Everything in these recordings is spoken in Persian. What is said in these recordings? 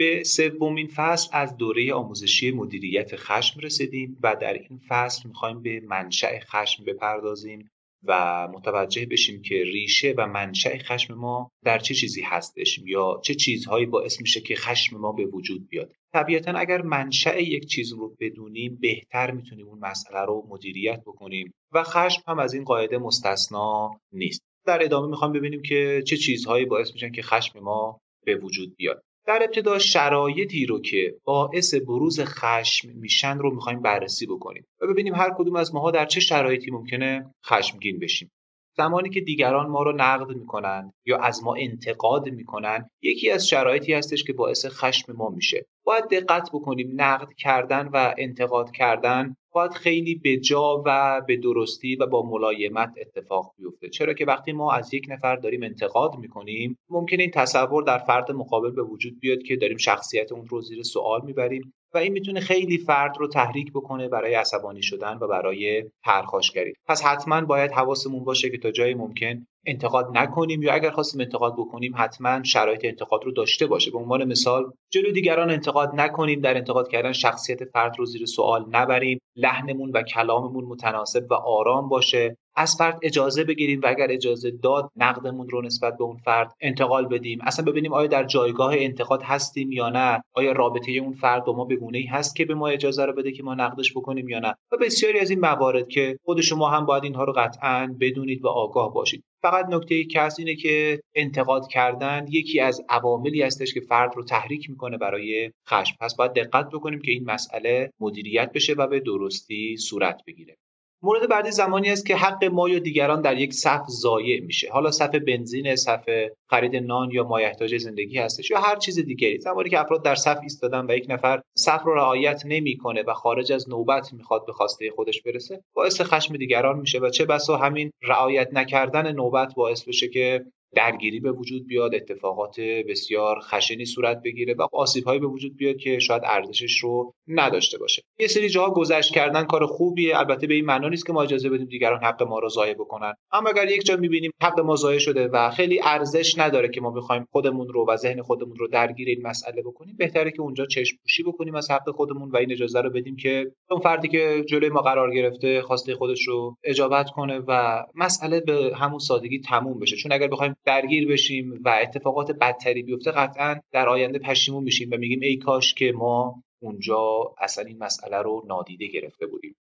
به سومین فصل از دوره آموزشی مدیریت خشم رسیدیم و در این فصل می‌خوایم به منشأ خشم بپردازیم و متوجه بشیم که ریشه و منشأ خشم ما در چه چیزی هستش یا چه چیزهایی باعث میشه که خشم ما به وجود بیاد. طبیعتا اگر منشأ یک چیز رو بدونیم بهتر می‌تونیم اون مسئله رو مدیریت بکنیم و خشم هم از این قاعده مستثنا نیست. در ادامه می‌خوام ببینیم که چه چیزهایی باعث میشن که خشم ما به وجود بیاد. در ابتدا شرایطی رو که باعث بروز خشم میشن رو می‌خوایم بررسی بکنیم و ببینیم هر کدوم از ماها در چه شرایطی ممکنه خشمگین بشیم. زمانی که دیگران ما رو نقد می‌کنن یا از ما انتقاد می‌کنن یکی از شرایطی هستش که باعث خشم ما میشه. باید دقت بکنیم نقد کردن و انتقاد کردن باید خیلی به جا و به درستی و با ملایمت اتفاق بیفته. چرا که وقتی ما از یک نفر داریم انتقاد می‌کنیم ممکن این تصور در فرد مقابل به وجود بیاد که داریم شخصیت اون رو زیر سوال می‌بریم و این می‌تونه خیلی فرد رو تحریک بکنه برای عصبانی شدن و برای پرخاشگری. پس حتما باید حواسمون باشه که تا جایی ممکن انتقاد نکنیم یا اگر خواستیم انتقاد بکنیم حتما شرایط انتقاد رو داشته باشه. به عنوان مثال جلو دیگران انتقاد نکنیم در انتقاد کردن شخصیت فرد رو زیر سوال نبریم. لحنمون و کلاممون متناسب و آرام باشه. از فرد اجازه بگیریم و اگر اجازه داد نقدمون رو نسبت به اون فرد انتقال بدیم. اصلا ببینیم آیا در جایگاه انتقاد هستیم یا نه؟ آیا رابطه اون فرد با ما به ای هست که به ما اجازه رو بده که ما نقدش بکنیم یا نه؟ و بسیاری از این موارد که خود شما هم باید اینها رو قطعا بدونید و آگاه باشید. فقط نکته ای که هست اینه که انتقاد کردن یکی از عواملی هستش که فرد رو تحریک می‌کنه برای خشم. پس باید دقت بکنیم که این مسئله مدیریت بشه و به درستی صورت بگیره. مورد بعدی زمانی است که حق ما یا دیگران در یک صف ضایع میشه. حالا صف بنزین صف خرید نان یا مایحتاج زندگی هستش یا هر چیز دیگری. زمانی که افراد در صف ایستادن و یک نفر صف رو رعایت نمی‌کنه و خارج از نوبت می‌خواد به خواسته خودش برسه باعث خشم دیگران میشه و چه بسا همین رعایت نکردن نوبت باعث بشه که درگیری به وجود بیاد اتفاقات بسیار خشنی صورت بگیره و آسیب هایی به وجود بیاد که شاید ارزشش رو نداشته باشه. یه سری جاها گذشت کردن کار خوبیه البته به این معنا نیست که ما اجازه بدیم دیگران حق ما رو ضایع بکنن. اما اگر یک جا می‌بینیم حق ما ضایع شده و خیلی ارزش نداره که ما بخوایم خودمون رو و ذهن خودمون رو درگیر این مسئله بکنیم بهتره که اونجا چشم پوشی بکنیم از حق خودمون و این اجازه رو بدیم که اون فردی که جلوی ما قرار گرفته خواسته خودش رو اجابت کنه و مسئله به همون سادگی تموم بشه. چون اگر بخوایم درگیر بشیم و اتفاقات بدتری بیفته قطعا در آینده پشیمون میشیم و میگیم ای کاش که ما اونجا اصلا این مسئله رو نادیده گرفته بودیم.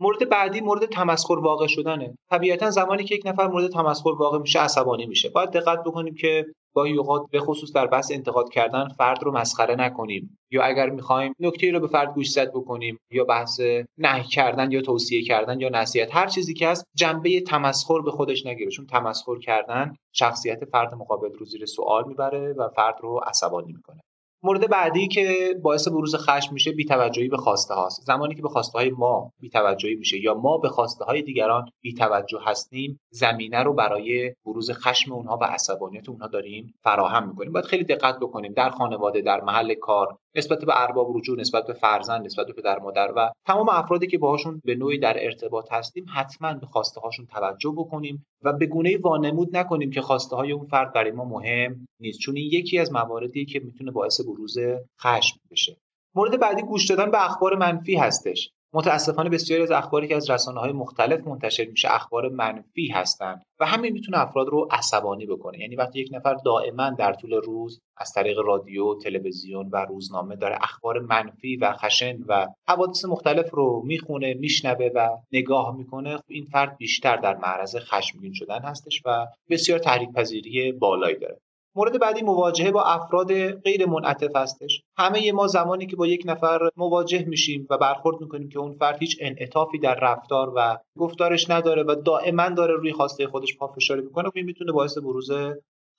مورد بعدی مورد تمسخر واقع شدنه. طبیعتا زمانی که یک نفر مورد تمسخر واقع میشه عصبانی میشه. باید دقت بکنیم که گاهی اوقات به خصوص در بحث انتقاد کردن فرد رو مسخره نکنیم. یا اگر می‌خوایم نکته رو به فرد گوشزد بکنیم یا بحث نهی کردن یا توصیه کردن یا نصیحت هر چیزی که هست جنبه تمسخر به خودش نگیره. چون تمسخر کردن شخصیت فرد مقابل رو زیر سوال می‌بره و فرد رو عصبانی می‌کنه. مورد بعدی که باعث بروز خشم میشه بیتوجهی به خواسته هاست. زمانی که به خواسته های ما بیتوجهی میشه یا ما به خواسته های دیگران بیتوجه هستیم زمینه رو برای بروز خشم اونها و عصبانیت اونها داریم فراهم می‌کنیم. باید خیلی دقت بکنیم در خانواده در محل کار نسبت به ارباب رجوع نسبت به فرزند نسبت به پدر مادر و تمام افرادی که باهاشون به نوعی در ارتباط هستیم حتما به خواسته هاشون توجه بکنیم و به گونه وانمود نکنیم که خواسته های اون فرد برای ما مهم نیست. چون این یکی از مواردی که می‌تونه باعث بروز خشم بشه. مورد بعدی گوش دادن به اخبار منفی هستش. متاسفانه بسیاری از اخباری که از رسانه های مختلف منتشر میشه اخبار منفی هستند و همین می‌تونه افراد رو عصبانی بکنه. یعنی وقتی یک نفر دائما در طول روز از طریق رادیو، تلویزیون و روزنامه داره اخبار منفی و خشن و حوادث مختلف رو می‌خونه، میشنوه و نگاه می‌کنه خب این فرد بیشتر در معرض خشمگین شدن هستش و بسیار تحریک پذیری بالایی داره. مورد بعدی مواجهه با افراد غیر منعطف هستش. همه ما زمانی که با یک نفر مواجه میشیم و برخورد می‌کنیم که اون فرد هیچ انعطافی در رفتار و گفتارش نداره و دائما داره روی خواسته خودش پافشاری می‌کنه این می‌تونه باعث بروز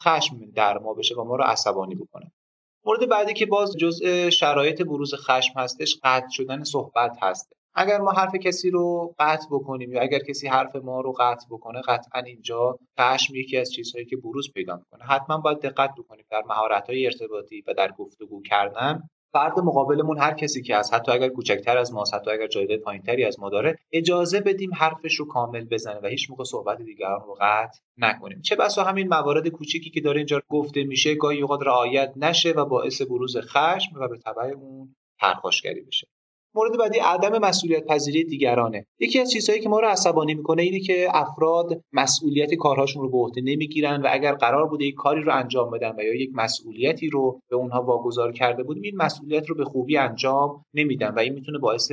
خشم در ما بشه و ما رو عصبانی بکنه. مورد بعدی که باز جزء شرایط بروز خشم هستش قطع شدن صحبت هست. اگر ما حرف کسی رو قطع بکنیم یا اگر کسی حرف ما رو قطع بکنه قطعا اینجا خشم یکی از چیزهایی که بروز پیدا می‌کنه. حتما باید دقت بکنیم در مهارت های ارتباطی و در گفتگو کردن. فرد مقابلمون هر کسی که از حتی اگر کوچکتر از ماست حتی اگر جایگاه پایینتری از ما داره اجازه بدیم حرفش رو کامل بزنه و هیچ موقع صحبت دیگران رو قطع نکنیم. چه بسا همین موارد کوچیکی که داره اینجا گفته میشه گاهی اوقات رعایت نشه و باعث بروز خشم و به تبع اون پرخاشگری بشه. مورد بعدی عدم مسئولیت پذیری دیگرانه. یکی از چیزهایی که ما رو عصبانی می‌کنه اینه که افراد مسئولیت کارهاشون رو به عهده نمی‌گیرن و اگر قرار بوده یک کاری رو انجام بدن و یا یک مسئولیتی رو به اونها واگذار کرده بودیم این مسئولیت رو به خوبی انجام نمیدن و این می‌تونه باعث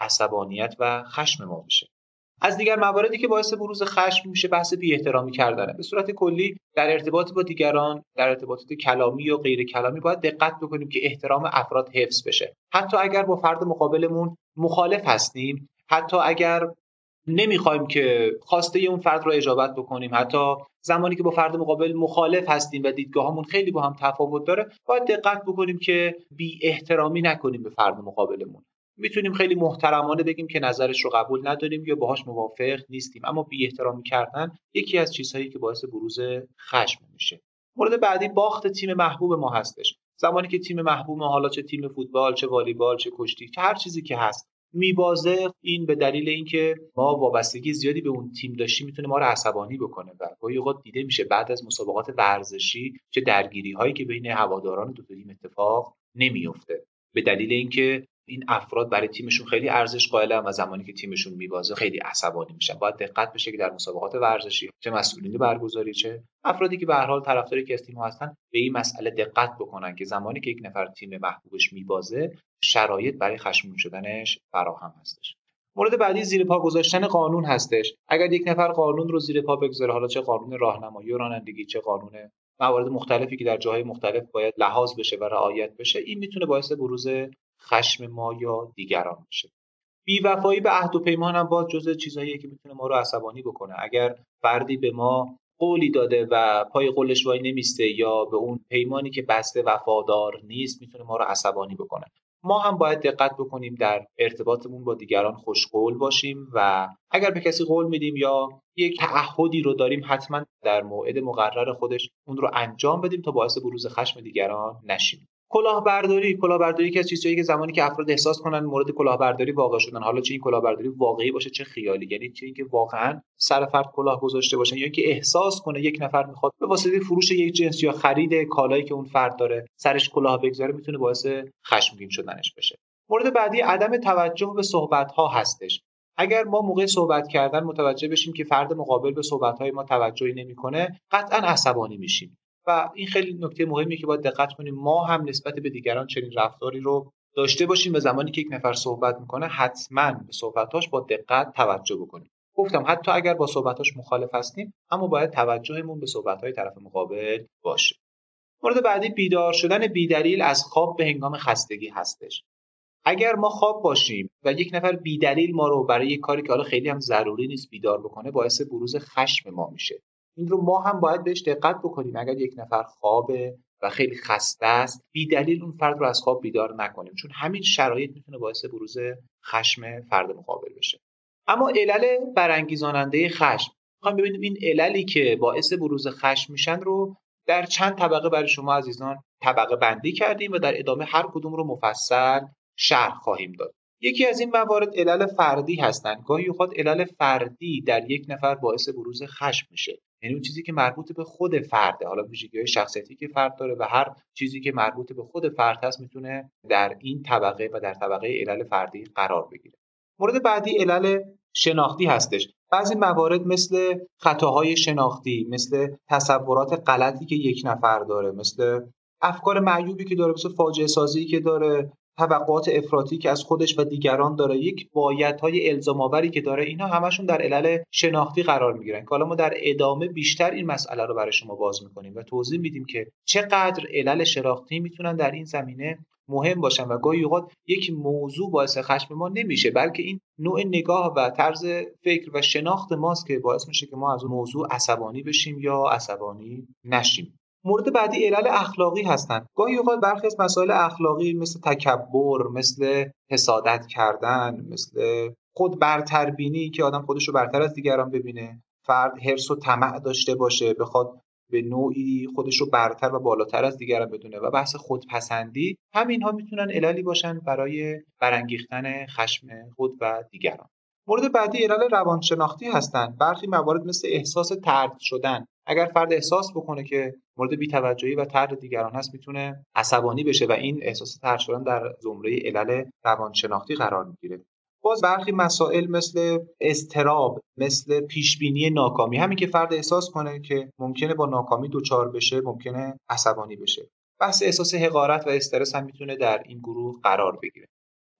عصبانیت و خشم ما بشه. از دیگر مواردی که باعث بروز خشم میشه بحث بی احترامی کردنه. به صورت کلی در ارتباط با دیگران در ارتباطات کلامی یا غیر کلامی باید دقت بکنیم که احترام افراد حفظ بشه. حتی اگر با فرد مقابلمون مخالف هستیم حتی اگر نمی‌خوایم که خواسته اون فرد رو اجابت بکنیم حتی زمانی که با فرد مقابل مخالف هستیم و دیدگاهمون خیلی با هم تفاوت داره باید دقت بکنیم که بی احترامی نکنیم به فرد مقابلمون. می‌تونیم خیلی محترمانه بگیم که نظرش رو قبول نداریم یا باهاش موافق نیستیم. اما بی احترامی کردن یکی از چیزهایی که باعث بروز خشم میشه. مورد بعدی باخت تیم محبوب ما هستش. زمانی که تیم محبوب ما حالا چه تیم فوتبال چه والیبال چه کشتی چه هر چیزی که هست میبازه این به دلیل اینکه ما وابستگی زیادی به اون تیم داشتیم می‌تونه ما رو عصبانی بکنه و گاهی اوقات دیده میشه بعد از مسابقات ورزشی چه درگیری هایی که بین هواداران دو تیم اتفاق نمیفته به دلیل اینکه این افراد برای تیمشون خیلی ارزش قائلن و زمانی که تیمشون میبازه خیلی عصبانی میشن. باید دقت بشه که در مسابقات ورزشی چه مسئولین برگزاری چه افرادی که به هر حال طرفدار یکی از هستن به این مسئله دقت بکنن که زمانی که یک نفر تیم محبوبش میبازه شرایط برای خشمگین شدنش فراهم هستش. مورد بعدی زیر پا گذاشتن قانون هستش. اگر یک نفر قانون رو زیر پا بگذاره حالا چه قانون راهنمایی و رانندگی چه قانون موارد مختلفی که در جاهای مختلف باید لحاظ بشه و رعایت بشه این می‌تونه باعث بروز خشم ما یا دیگران بشه بیوفایی به عهد و پیمان هم باز جزء چیزهاییه که می‌تونه ما رو عصبانی بکنه. اگر فردی به ما قولی داده و پای قولش وای نمیسته یا به اون پیمانی که بسته وفادار نیست می‌تونه ما رو عصبانی بکنه. ما هم باید دقت بکنیم در ارتباطمون با دیگران خوشقول باشیم و اگر به کسی قول میدیم یا یک تعهدی رو داریم حتما در موعد مقرر خودش اون رو انجام بدیم تا باعث بروز خشم دیگران نشیم. کلاهبرداری کلاهبرداری که از چیزایی که زمانی که افراد احساس کنن مورد کلاهبرداری واقع شدن. حالا چه این کلاهبرداری واقعی باشه چه خیالی یعنی چه اینکه واقعا سر فرد کلاه گذاشته باشه یا اینکه احساس کنه یک نفر می‌خواد به واسطه فروش یک جنس یا خرید کالایی که اون فرد داره سرش کلاه بگذاره می‌تونه باعث خشمگین شدنش بشه. مورد بعدی عدم توجه به صحبت ها هستش. اگر ما موقع صحبت کردن متوجه بشیم که فرد مقابل به صحبت های ما توجهی نمی‌کنه قطعا عصبانی میشیم. این خیلی نکته مهمی که باید دقت کنیم. ما هم نسبت به دیگران چنین رفتاری رو داشته باشیم و زمانی که یک نفر صحبت می‌کنه حتما به صحبتاش با دقت توجه بکنیم. گفتم حتی اگر با صحبتاش مخالف هستیم اما باید توجهمون به صحبتهای طرف مقابل باشه. مورد بعدی بیدار شدن بیدلیل از خواب به هنگام خستگی هستش. اگر ما خواب باشیم و یک نفر بیدلیل ما رو برای یک کاری که حالا خیلی هم ضروری نیست بیدار بکنه باعث بروز خشم ما میشه. این رو ما هم باید بهش دقت بکنیم. اگر یک نفر خوابه و خیلی خسته است بی دلیل اون فرد رو از خواب بیدار نکنیم. چون همین شرایط می‌تونه باعث بروز خشم فرد مقابل بشه. اما علل برانگیزاننده خشم. می‌خوایم ببینیم این عللی که باعث بروز خشم میشن رو در چند طبقه برای شما عزیزان طبقه بندی کردیم و در ادامه هر کدوم رو مفصل شرح خواهیم داد. یکی از این موارد علل فردی هستند گاهی اوقات علل فردی در یک نفر باعث بروز خشم میشه. یعنی اون چیزی که مربوط به خود فرده حالا ویژگی های شخصیتی که فرد داره و هر چیزی که مربوط به خود فرد هست می‌تونه در این طبقه و در طبقه علل فردی قرار بگیره. مورد بعدی علل شناختی هستش. بعضی موارد مثل خطاهای شناختی مثل تصورات غلطی که یک نفر داره مثل افکار معیوبی که داره مثل فاجعه سازی که داره توقعات افراطی که از خودش و دیگران داره یک بایدهای الزام آوری که داره اینا همشون در علل شناختی قرار می‌گیرن که حالا ما در ادامه بیشتر این مسئله رو برای شما باز می‌کنیم و توضیح میدیم که چقدر علل شناختی می‌تونن در این زمینه مهم باشن و گاهی اوقات یک موضوع باعث خشم ما نمیشه بلکه این نوع نگاه و طرز فکر و شناخت ماست که باعث میشه که ما از اون موضوع عصبانی بشیم یا عصبانی نشیم. مورد بعدی علل اخلاقی هستند گاهی اوقات برخی از مسائل اخلاقی مثل تکبر مثل حسادت کردن مثل خود برتربینی که آدم خودش رو برتر از دیگران ببینه فرد حرس و طمع داشته باشه بخواد به نوعی خودش رو برتر و بالاتر از دیگران بدونه و بحث خودپسندی همینها می‌تونن عللی باشن برای برانگیختن خشم خود و دیگران. مورد بعدی علل روانشناختی هستند برخی موارد مثل احساس ترد شدن اگر فرد احساس بکنه که مورد بیتوجهی و ترد دیگران هست می‌تونه عصبانی بشه و این احساس ترد شدن در زمره علل روانشناختی قرار می‌گیره. باز برخی مسائل مثل استراب مثل پیشبینی ناکامی همین که فرد احساس کنه که ممکنه با ناکامی دچار بشه ممکنه عصبانی بشه. بحث احساس حقارت و استرس هم می‌تونه در این گروه قرار بگیره.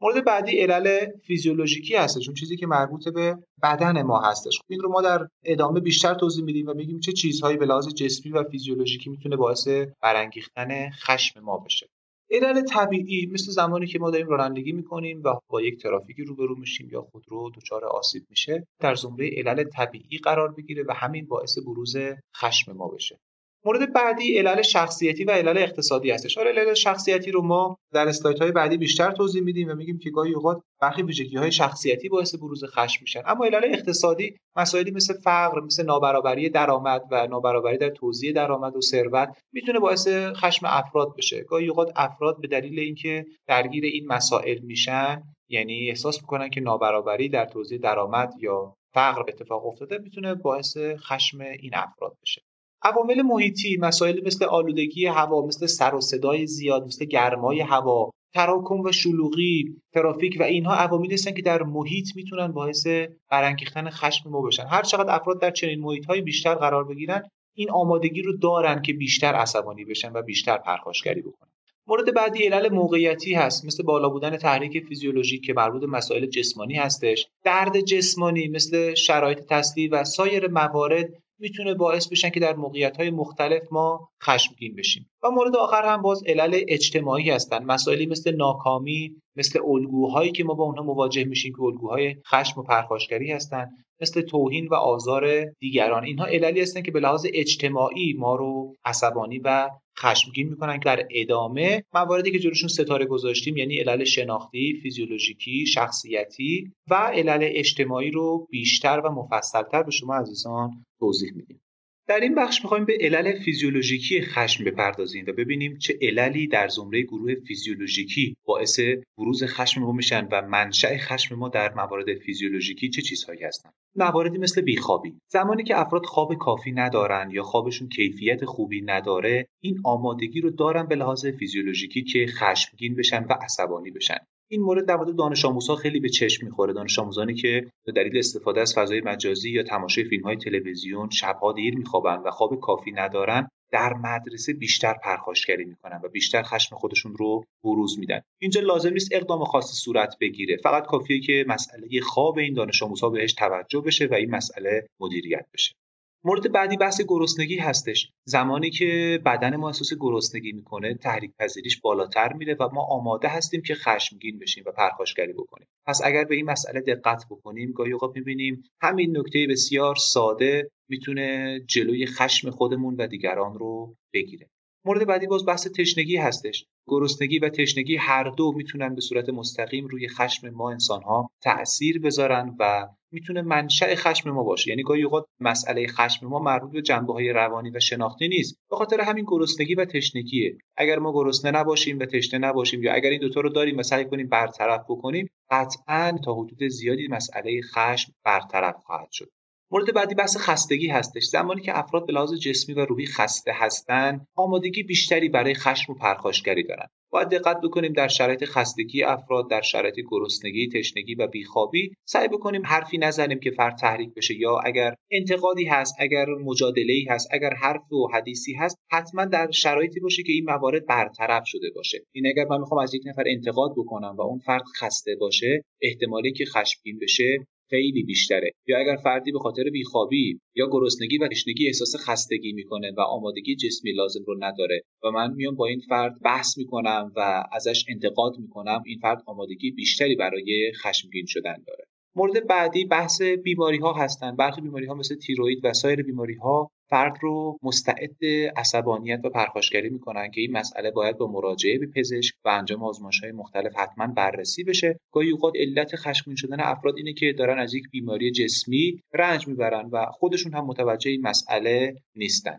مورد بعدی علل فیزیولوژیکی هستش اون چیزی که مربوط به بدن ما هستش. خب این رو ما در ادامه بیشتر توضیح میدیم و میگیم چه چیزهایی به لحاظ جسمی و فیزیولوژیکی می‌تونه باعث برانگیختن خشم ما بشه. علل طبیعی مثل زمانی که ما داریم رانندگی می‌کنیم و با یک ترافیکی روبرو میشیم یا خودرو دچار آسیب میشه در زمره علل طبیعی قرار بگیره و همین باعث بروز خشم ما بشه. مورد بعدی علل شخصیتی و علل اقتصادی هستش. حالا علل شخصیتی رو ما در های بعدی بیشتر توضیح میدیم و میگیم که گاهی اوقات برخی های شخصیتی باعث بروز خشم میشن. اما علل اقتصادی مسائلی مثل فقر مثل نابرابری درآمد و نابرابری در توزیع درآمد و ثروت می‌تونه باعث خشم افراد بشه. گاهی اوقات افراد به دلیل اینکه درگیر این مسائل میشن یعنی احساس می‌کنن که نابرابری در توزیع درآمد یا فقر اتفاق افتاده می‌تونه باعث خشم این افراد بشه. عوامل محیطی مسائل مثل آلودگی هوا مثل سر و صدای زیاد مثل گرمای هوا تراکم و شلوغی ترافیک و اینها عواملی هستن که در محیط می‌تونن باعث برانگیختن خشم ما بشن. هر چقدر افراد در چنین محیط بیشتر قرار بگیرن این آمادگی رو دارن که بیشتر عصبانی بشن و بیشتر پرخاشگری بکنن. مورد بعدی علل موقعیتی هست مثل بالا بودن تحریک فیزیولوژیک که مربوط مسائل جسمانی هستش. درد جسمانی مثل شرایط تسلی و سایر موارد می‌تونه باعث بشن که در موقعیت های مختلف ما خشمگین بشیم. و مورد آخر هم باز علل اجتماعی هستند مسائلی مثل ناکامی مثل الگوهایی که ما با اونها مواجه میشیم که الگوهای خشم و پرخاشگری هستند مثل توهین و آزار دیگران اینها عللی هستند که به لحاظ اجتماعی ما رو عصبانی و خشمگین می‌کنن که در ادامه مواردی که جلوشون ستاره گذاشتیم یعنی علل شناختی، فیزیولوژیکی، شخصیتی و علل اجتماعی رو بیشتر و مفصلتر به شما عزیزان توضیح میدیم. در این بخش می‌خوایم به علل فیزیولوژیکی خشم بپردازیم و ببینیم چه عللی در زمره گروه فیزیولوژیکی باعث بروز خشم ما میشن و منشأ خشم ما در موارد فیزیولوژیکی چه چیزهایی هستند مواردی مثل بیخوابی. زمانی که افراد خواب کافی ندارن یا خوابشون کیفیت خوبی نداره این آمادگی رو دارن به لحاظ فیزیولوژیکی که خشمگین بشن و عصبانی بشن. این مورد در مورد دانش آموزها خیلی به چشم می‌خوره. دانش آموزانی که به دلیل استفاده از فضای مجازی یا تماشای فیلم های تلویزیون شبها دیر میخوابن و خواب کافی ندارن در مدرسه بیشتر پرخاشگری می‌کنن و بیشتر خشم خودشون رو بروز میدن. اینجا لازم نیست اقدام خاصی صورت بگیره. فقط کافیه که مسئله خواب این دانش آموزها بهش توجه بشه و این مسئله مدیریت بشه. مورد بعدی بحث گرسنگی هستش. زمانی که بدن ما احساس گرسنگی می‌کنه تحریک پذیریش بالاتر میره و ما آماده هستیم که خشمگین بشیم و پرخاشگری بکنیم. پس اگر به این مسئله دقت بکنیم گاهی اوقات می‌بینیم همین نکته بسیار ساده می‌تونه جلوی خشم خودمون و دیگران رو بگیره. مورد بعدی باز بحث تشنگی هستش. گرسنگی و تشنگی هر دو می‌تونن به صورت مستقیم روی خشم ما انسانها تاثیر بذارن و می‌تونه منشأ خشم ما باشه. یعنی گاهی اوقات مسئله خشم ما مربوط به جنبه های روانی و شناختی نیست. به خاطر همین گرسنگی و تشنگیه. اگر ما گرسنه نباشیم و تشنه نباشیم یا اگر این دوتا رو داریم و سعی کنیم برطرف بکنیم قطعا تا حدود زیادی مسئله خشم برطرف خواهد شد. مورد بعدی بحث خستگی هستش. زمانی که افراد به لحاظ جسمی و روحی خسته هستند آمادگی بیشتری برای خشم و پرخاشگری دارند باید دقت بکنیم در شرایط خستگی افراد در شرایط گرسنگی تشنگی و بیخوابی سعی بکنیم حرفی نزنیم که فرد تحریک بشه یا اگر انتقادی هست اگر مجادله ای هست اگر حرف و حدیثی هست حتما در شرایطی باشه که این موارد برطرف شده باشه. این اگر من می‌خوام از یک نفر انتقاد بکنم و اون فرد خسته باشه احتمالی که خشمگین بشه خیلی بیشتره. یا اگر فردی به خاطر بیخوابی یا گرسنگی و تشنگی احساس خستگی می‌کنه و آمادگی جسمی لازم رو نداره و من میام با این فرد بحث می‌کنم و ازش انتقاد می‌کنم این فرد آمادگی بیشتری برای خشمگین شدن داره. مورد بعدی بحث بیماری ها هستند برخی بیماری ها مثل تیروئید و سایر بیماری ها فرد رو مستعد عصبانیت و پرخاشگری می‌کنن که این مسئله باید با مراجعه به پزشک و انجام آزمایش های مختلف حتما بررسی بشه. گاهی اوقات علت خشمگین شدن افراد اینه که دارن از یک بیماری جسمی رنج می‌برن و خودشون هم متوجه این مسئله نیستن.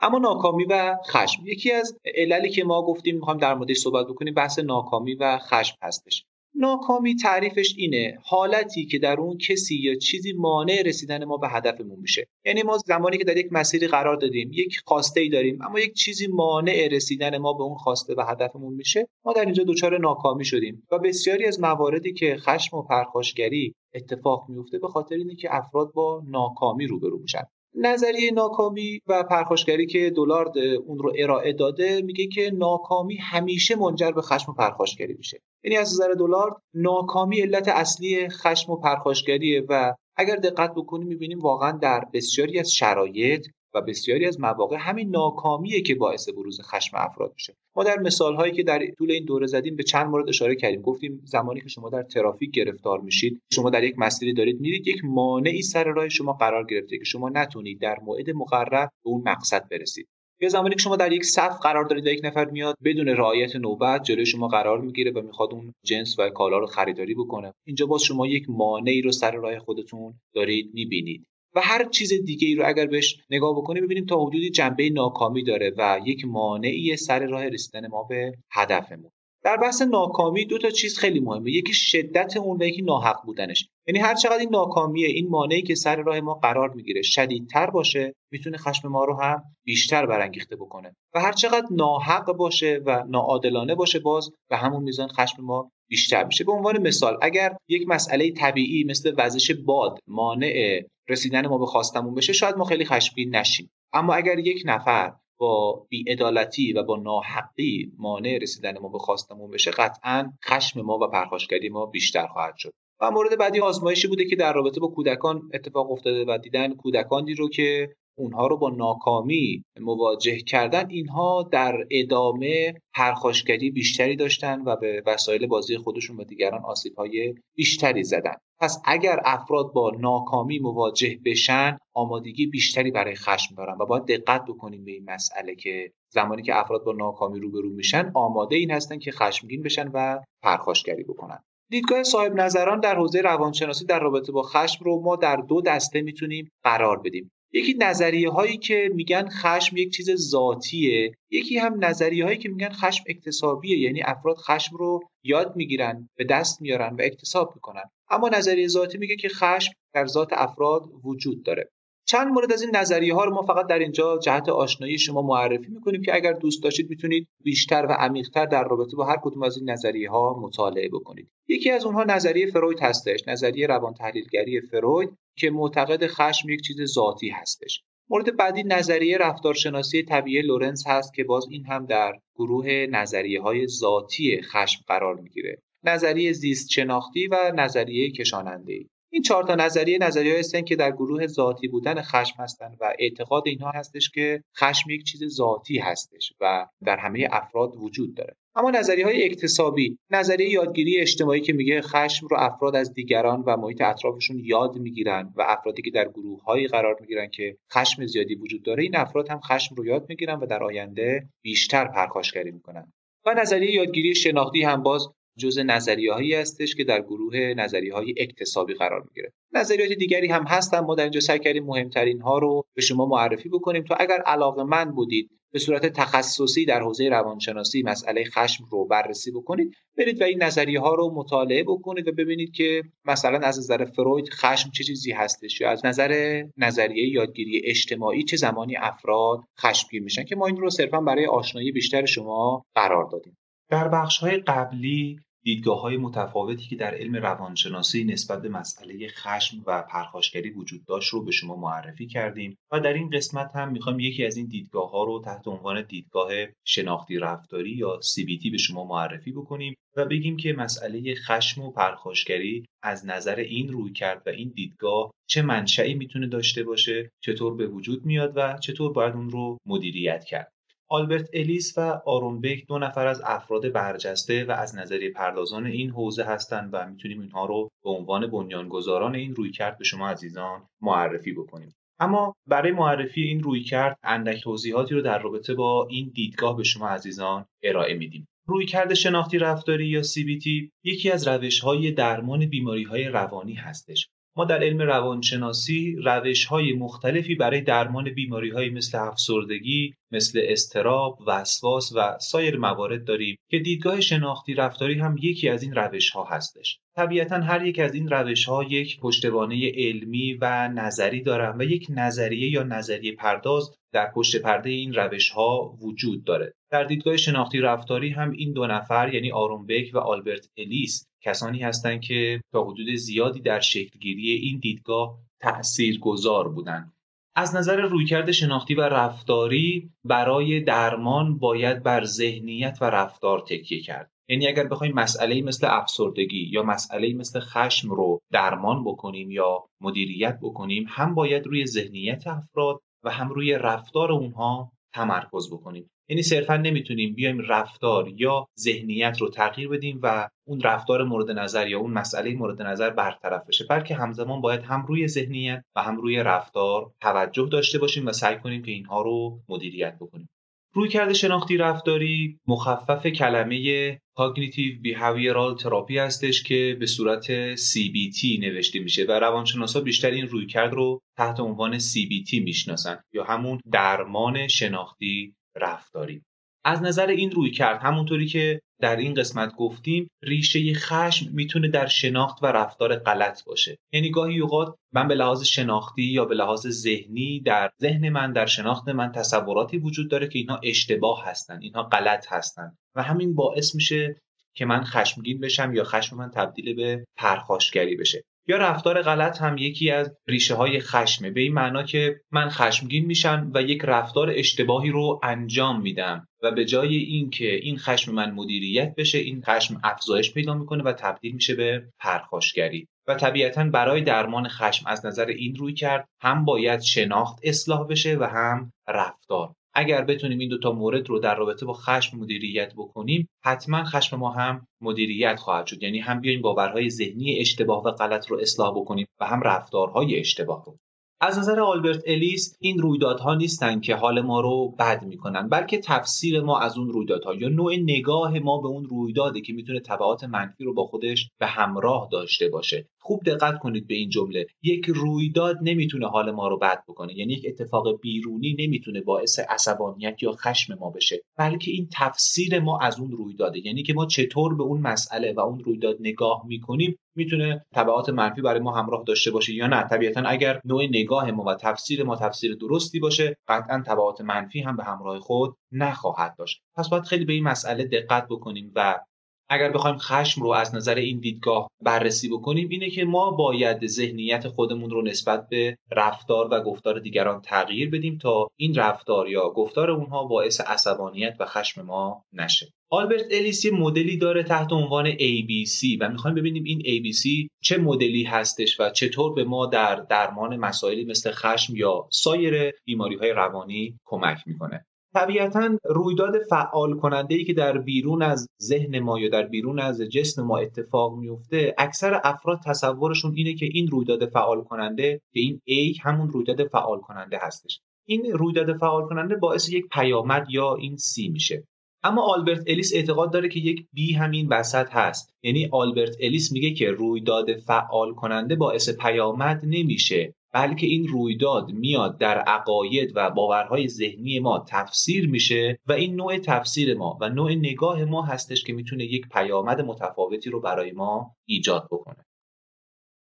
اما ناکامی و خشم یکی از عللی که ما گفتیم می‌خوایم در موردش صحبت بکنیم بحث ناکامی و خشم هستش. ناکامی تعریفش اینه حالتی که در اون کسی یا چیزی مانع رسیدن ما به هدفمون میشه. یعنی ما زمانی که در یک مسیری قرار دادیم یک خواسته ای داریم اما یک چیزی مانع رسیدن ما به اون خواسته و هدفمون میشه ما در اینجا دچار ناکامی شدیم. و بسیاری از مواردی که خشم و پرخاشگری اتفاق میفته به خاطر اینه که افراد با ناکامی روبرو میشن. نظریه ناکامی و پرخاشگری که دلارد اون رو ارائه داده میگه که ناکامی همیشه منجر به خشم و پرخاشگری میشه. یعنی از نظر دلارد ناکامی علت اصلی خشم و پرخاشگریه و اگر دقت بکنیم می‌بینیم واقعا در بسیاری از شرایط و بسیاری از مواقع همین ناکامیه که باعث بروز خشم افراد میشه. ما در مثال هایی که در طول این دوره زدیم به چند مورد اشاره کردیم. گفتیم زمانی که شما در ترافیک گرفتار میشید شما در یک مسیری دارید میرید یک مانعی سر راه شما قرار گرفته که شما نتونید در موعد مقرر به اون مقصد برسید. یا زمانی که شما در یک صف قرار دارید و یک نفر میاد بدون رعایت نوبت جلوی شما قرار می‌گیره و می‌خواد اون جنس و کالا رو خریداری بکنه. اینجا باز شما یک مانعی رو سر راه خودتون دارید می‌بینید. و هر چیز دیگه ای رو اگر بهش نگاه بکنیم ببینیم تا حدودی جنبه ناکامی داره و یک مانعی سر راه رسیدن ما به هدفمون. در بحث ناکامی دو تا چیز خیلی مهمه. یکی شدت اون و یکی ناحق بودنش. یعنی هر چقدر این ناکامیه این مانعی که سر راه ما قرار می‌گیره شدیدتر باشه می‌تونه خشم ما رو هم بیشتر برانگیخته بکنه. و هر چقدر ناحق باشه و ناعادلانه باشه باز به همون میزان خشم ما بیشتر میشه. به عنوان مثال اگر یک مسئله طبیعی مثل وزش باد مانع رسیدن ما به خواستمون بشه شاید ما خیلی خشمگین نشیم. اما اگر یک نفر با بیعدالتی و با ناحقی مانع رسیدن ما به خواستمون بشه قطعا خشم ما و پرخاشگری ما بیشتر خواهد شد. و مورد بعدی آزمایشی بوده که در رابطه با کودکان اتفاق افتاده و دیدن کودکانی رو که اونها رو با ناکامی مواجه کردن اینها در ادامه پرخاشگری بیشتری داشتن و به وسایل بازی خودشون و دیگران های بیشتری زدن. پس اگر افراد با ناکامی مواجه بشن آمادگی بیشتری برای خشم دارن و باید دقت بکنیم به این مسئله که زمانی که افراد با ناکامی روبرو میشن آماده این هستن که خشمگین بشن و پرخاشگری بکنن. دیدگاه صاحب نظران در حوزه روانشناسی در رابطه با خشم رو ما در دو دسته می‌تونیم قرار بدیم. یکی نظریه هایی که میگن خشم یک چیز ذاتیه یکی هم نظریه هایی که میگن خشم اکتسابیه یعنی افراد خشم رو یاد می‌گیرن به دست میارن و اکتساب می‌کنن. اما نظریه ذاتی میگه که خشم در ذات افراد وجود داره. چند مورد از این نظریه ها رو ما فقط در اینجا جهت آشنایی شما معرفی می‌کنیم که اگر دوست داشتید می‌تونید بیشتر و عمیقتر در رابطه با هر کدوم از این نظریه ها مطالعه بکنید. یکی از اونها نظریه فروید هستش نظریه روان تحلیلگری فروید که معتقد خشم یک چیز ذاتی هستش. مورد بعدی نظریه رفتارشناسی طبیعی لورنس هست که باز این هم در گروه نظریه های ذاتی خشم قرار می‌گیره. نظریه زیست شناختی و نظریه کشاننده این چهار تا نظریه نظریه هستن که در گروه ذاتی بودن خشم هستند و اعتقاد اینها هستش که خشم یک چیز ذاتی هستش و در همه افراد وجود داره. اما نظریه های اکتسابی نظریه یادگیری اجتماعی که میگه خشم رو افراد از دیگران و محیط اطرافشون یاد می‌گیرن و افرادی که در گروه هایی قرار می‌گیرن که خشم زیادی وجود داره این افراد هم خشم رو یاد می‌گیرن و در آینده بیشتر پرخاشگری می‌کنن. و نظریه یادگیری شناختی هم باز جزء نظریه‌هایی هستش که در گروه نظریه‌های اکتسابی قرار می‌گیره. نظریات دیگری هم هستن. ما در اینجا سعی کردیم مهمترین ها رو به شما معرفی بکنیم تا اگر علاقه من بودید به صورت تخصصی در حوزه روانشناسی مسئله خشم رو بررسی بکنید برید و این نظریه ها رو مطالعه بکنید و ببینید که مثلا از نظر فروید خشم چه چیزی هستش یا از نظر نظریه یادگیری اجتماعی چه زمانی افراد خشمگین میشن که ما این رو صرفا برای آشنایی بیشتر شما قرار دادیم. در بخش های قبلی دیدگاه های متفاوتی که در علم روانشناسی نسبت به مسئله خشم و پرخاشگری وجود داشت رو به شما معرفی کردیم و در این قسمت هم می‌خوایم یکی از این دیدگاه ها رو تحت عنوان دیدگاه شناختی رفتاری یا CBT به شما معرفی بکنیم و بگیم که مسئله خشم و پرخاشگری از نظر این روی کرد و این دیدگاه چه منشأی می‌تونه داشته باشه چطور به وجود میاد و چطور باید اون رو مدیریت کرد. آلبرت الیس و آرون بک دو نفر از افراد برجسته و از نظریه پردازان این حوزه هستند و می‌تونیم اینها رو به عنوان بنیانگذاران این رویکرد به شما عزیزان معرفی بکنیم. اما برای معرفی این رویکرد اندک توضیحاتی رو در رابطه با این دیدگاه به شما عزیزان ارائه میدیم. رویکرد شناختی رفتاری یا CBT یکی از روش های درمان بیماری های روانی هستش. ما در علم روانشناسی روش های مختلفی برای درمان بیماری های مثل افسردگی، مثل استراب، وسواس و سایر موارد داریم که دیدگاه شناختی رفتاری هم یکی از این روش ها هستش. طبیعتا هر یک از این روش ها یک پشتوانه علمی و نظری دارن و یک نظریه یا نظریه پرداز در پشت پرده این روش ها وجود داره. در دیدگاه شناختی رفتاری هم این دو نفر یعنی آرون بک و آلبرت الیس کسانی هستند که تا حدود زیادی در شکلگیری این دیدگاه تأثیر گذار بودند. از نظر رویکرد شناختی و رفتاری برای درمان باید بر ذهنیت و رفتار تکیه کرد. یعنی اگر بخوایم مسئله مثل افسردگی یا مسئله مثل خشم رو درمان بکنیم یا مدیریت بکنیم هم باید روی ذهنیت افراد و هم روی رفتار اونها تمرکز بکنیم. یعنی صرفا نمی‌تونیم بیایم رفتار یا ذهنیت رو تغییر بدیم و اون رفتار مورد نظر یا اون مسئله مورد نظر برطرف بشه. بلکه همزمان باید هم روی ذهنیت و هم روی رفتار توجه داشته باشیم و سعی کنیم که اینها رو مدیریت بکنیم. رویکرد شناختی رفتاری مخفف کلمه cognitive behavioral therapy هستش که به صورت CBT نوشته میشه و روانشناسا بیشتر این رویکرد رو تحت عنوان CBT می‌شناسن یا همون درمان شناختی رفتاری. از نظر این روی کرد همونطوری که در این قسمت گفتیم ریشه خشم می‌تونه در شناخت و رفتار غلط باشه. یعنی گاهی اوقات من به لحاظ شناختی یا به لحاظ ذهنی در ذهن من در شناخت من تصوراتی وجود داره که اینها اشتباه هستن اینها غلط هستن. و همین باعث میشه که من خشمگین بشم یا خشم من تبدیل به پرخاشگری بشه. یا رفتار غلط هم یکی از ریشه های خشمه. به این معنا که من خشمگین میشم و یک رفتار اشتباهی رو انجام میدم و به جای اینکه این خشم من مدیریت بشه این خشم افزایش پیدا می‌کنه و تبدیل میشه به پرخاشگری. و طبیعتا برای درمان خشم از نظر این روی کرد هم باید شناخت اصلاح بشه و هم رفتار اگر بتونیم این دوتا مورد رو در رابطه با خشم مدیریت بکنیم حتما خشم ما هم مدیریت خواهد شد. یعنی هم بیایم باورهای ذهنی اشتباه و غلط رو اصلاح بکنیم و هم رفتارهای اشتباه رو. از نظر آلبرت الیس این رویدادها نیستند که حال ما رو بد می‌کنن بلکه تفسیر ما از اون رویدادها یا نوع نگاه ما به اون رویداده که می‌تونه تبعات منفی رو با خودش به همراه داشته باشه. خوب دقت کنید به این جمله. یک رویداد نمی‌تونه حال ما رو بد بکنه یعنی یک اتفاق بیرونی نمی‌تونه باعث عصبانیت یا خشم ما بشه. بلکه این تفسیر ما از اون رویداده یعنی که ما چطور به اون مسئله و اون رویداد نگاه می‌کنیم می‌تونه تبعات منفی برای ما همراه داشته باشه یا نه. طبیعتا اگر نوع نگاه ما و تفسیر ما تفسیر درستی باشه قطعا تبعات منفی هم به همراه خود نخواهد داشت. پس باید خیلی به این مسئله دقت بکنیم و اگر بخوایم خشم رو از نظر این دیدگاه بررسی بکنیم اینه که ما باید ذهنیت خودمون رو نسبت به رفتار و گفتار دیگران تغییر بدیم تا این رفتار یا گفتار اونها باعث عصبانیت و خشم ما نشه. آلبرت الیس یه مدلی داره تحت عنوان ABC و می‌خوایم ببینیم این ABC چه مدلی هستش و چطور به ما در درمان مسائلی مثل خشم یا سایر بیماری های روانی کمک می‌کنه. طبیعتا رویداد فعال کننده ای که در بیرون از ذهن ما یا در بیرون از جسم ما اتفاق میفته اکثر افراد تصورشون اینه که این رویداد فعال کننده که این A همون رویداد فعال کننده هستش. این رویداد فعال کننده باعث یک پیامد یا این C میشه. اما آلبرت الیس اعتقاد داره که یک بی همین وسط هست. یعنی آلبرت الیس میگه که رویداد فعال کننده باعث پیامد نمیشه. بلکه این رویداد میاد در عقاید و باورهای ذهنی ما تفسیر میشه و این نوع تفسیر ما و نوع نگاه ما هستش که می‌تونه یک پیامد متفاوتی رو برای ما ایجاد بکنه.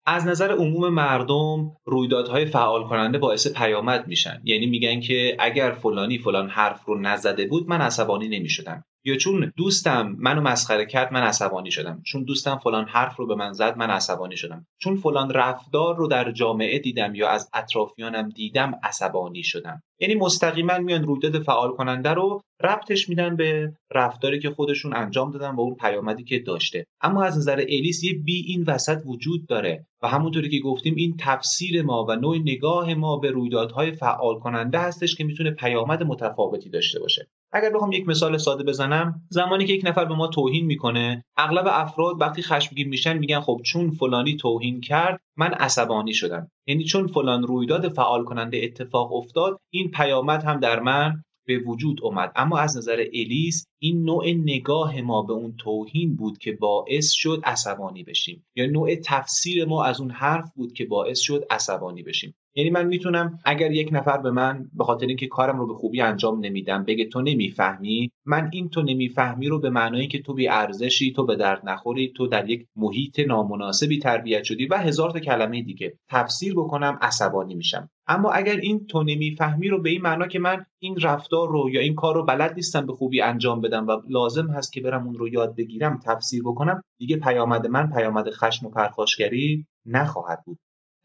از نظر عموم مردم رویدادهای فعال کننده باعث پیامد میشن. یعنی میگن که اگر فلانی فلان حرف رو نزده بود من عصبانی نمی‌شدم. یا چون دوستم منو مسخره کرد من عصبانی شدم. چون دوستم فلان حرف رو به من زد من عصبانی شدم. چون فلان رفتار رو در جامعه دیدم یا از اطرافیانم دیدم عصبانی شدم. یعنی مستقیما میان رویداد فعال کننده رو ربطش میدن به رفتاری که خودشون انجام دادن و اون پیامدی که داشته. اما از نظر الیس یه بی این وسط وجود داره و همونطوری که گفتیم این تفسیر ما و نوع نگاه ما به رویدادهای فعال کننده هستش که می‌تونه پیامد متفاوتی داشته باشه. اگر بخوام یک مثال ساده بزنم زمانی که یک نفر به ما توهین می‌کنه اغلب افراد وقتی خشمگین میشن میگن خب چون فلانی توهین کرد من عصبانی شدم. یعنی چون فلان رویداد فعال کننده اتفاق افتاد این پیامد هم در من به وجود اومد. اما از نظر الیس این نوع نگاه ما به اون توهین بود که باعث شد عصبانی بشیم. یا نوع تفسیر ما از اون حرف بود که باعث شد عصبانی بشیم. یعنی من می‌تونم اگر یک نفر به من به خاطر اینکه کارم رو به خوبی انجام نمیدم بگه تو نمی‌فهمی من این تو نمی‌فهمی رو به معنایی که تو بی ارزشی تو به درد نخوری تو در یک محیط نامناسبی تربیت شدی و هزار تا کلمه دیگه. تفسیر بکنم عصبانی میشم. اما اگر این تو نمی‌فهمی رو به این معنا که من این رفتار رو یا این کار رو بلد نیستم به خوبی انجام بدم و لازم هست که برم اون رو یاد بگیرم تفسیر بکنم دیگه پیامد من پیامد خشم و پرخاشگری نخواهد بود.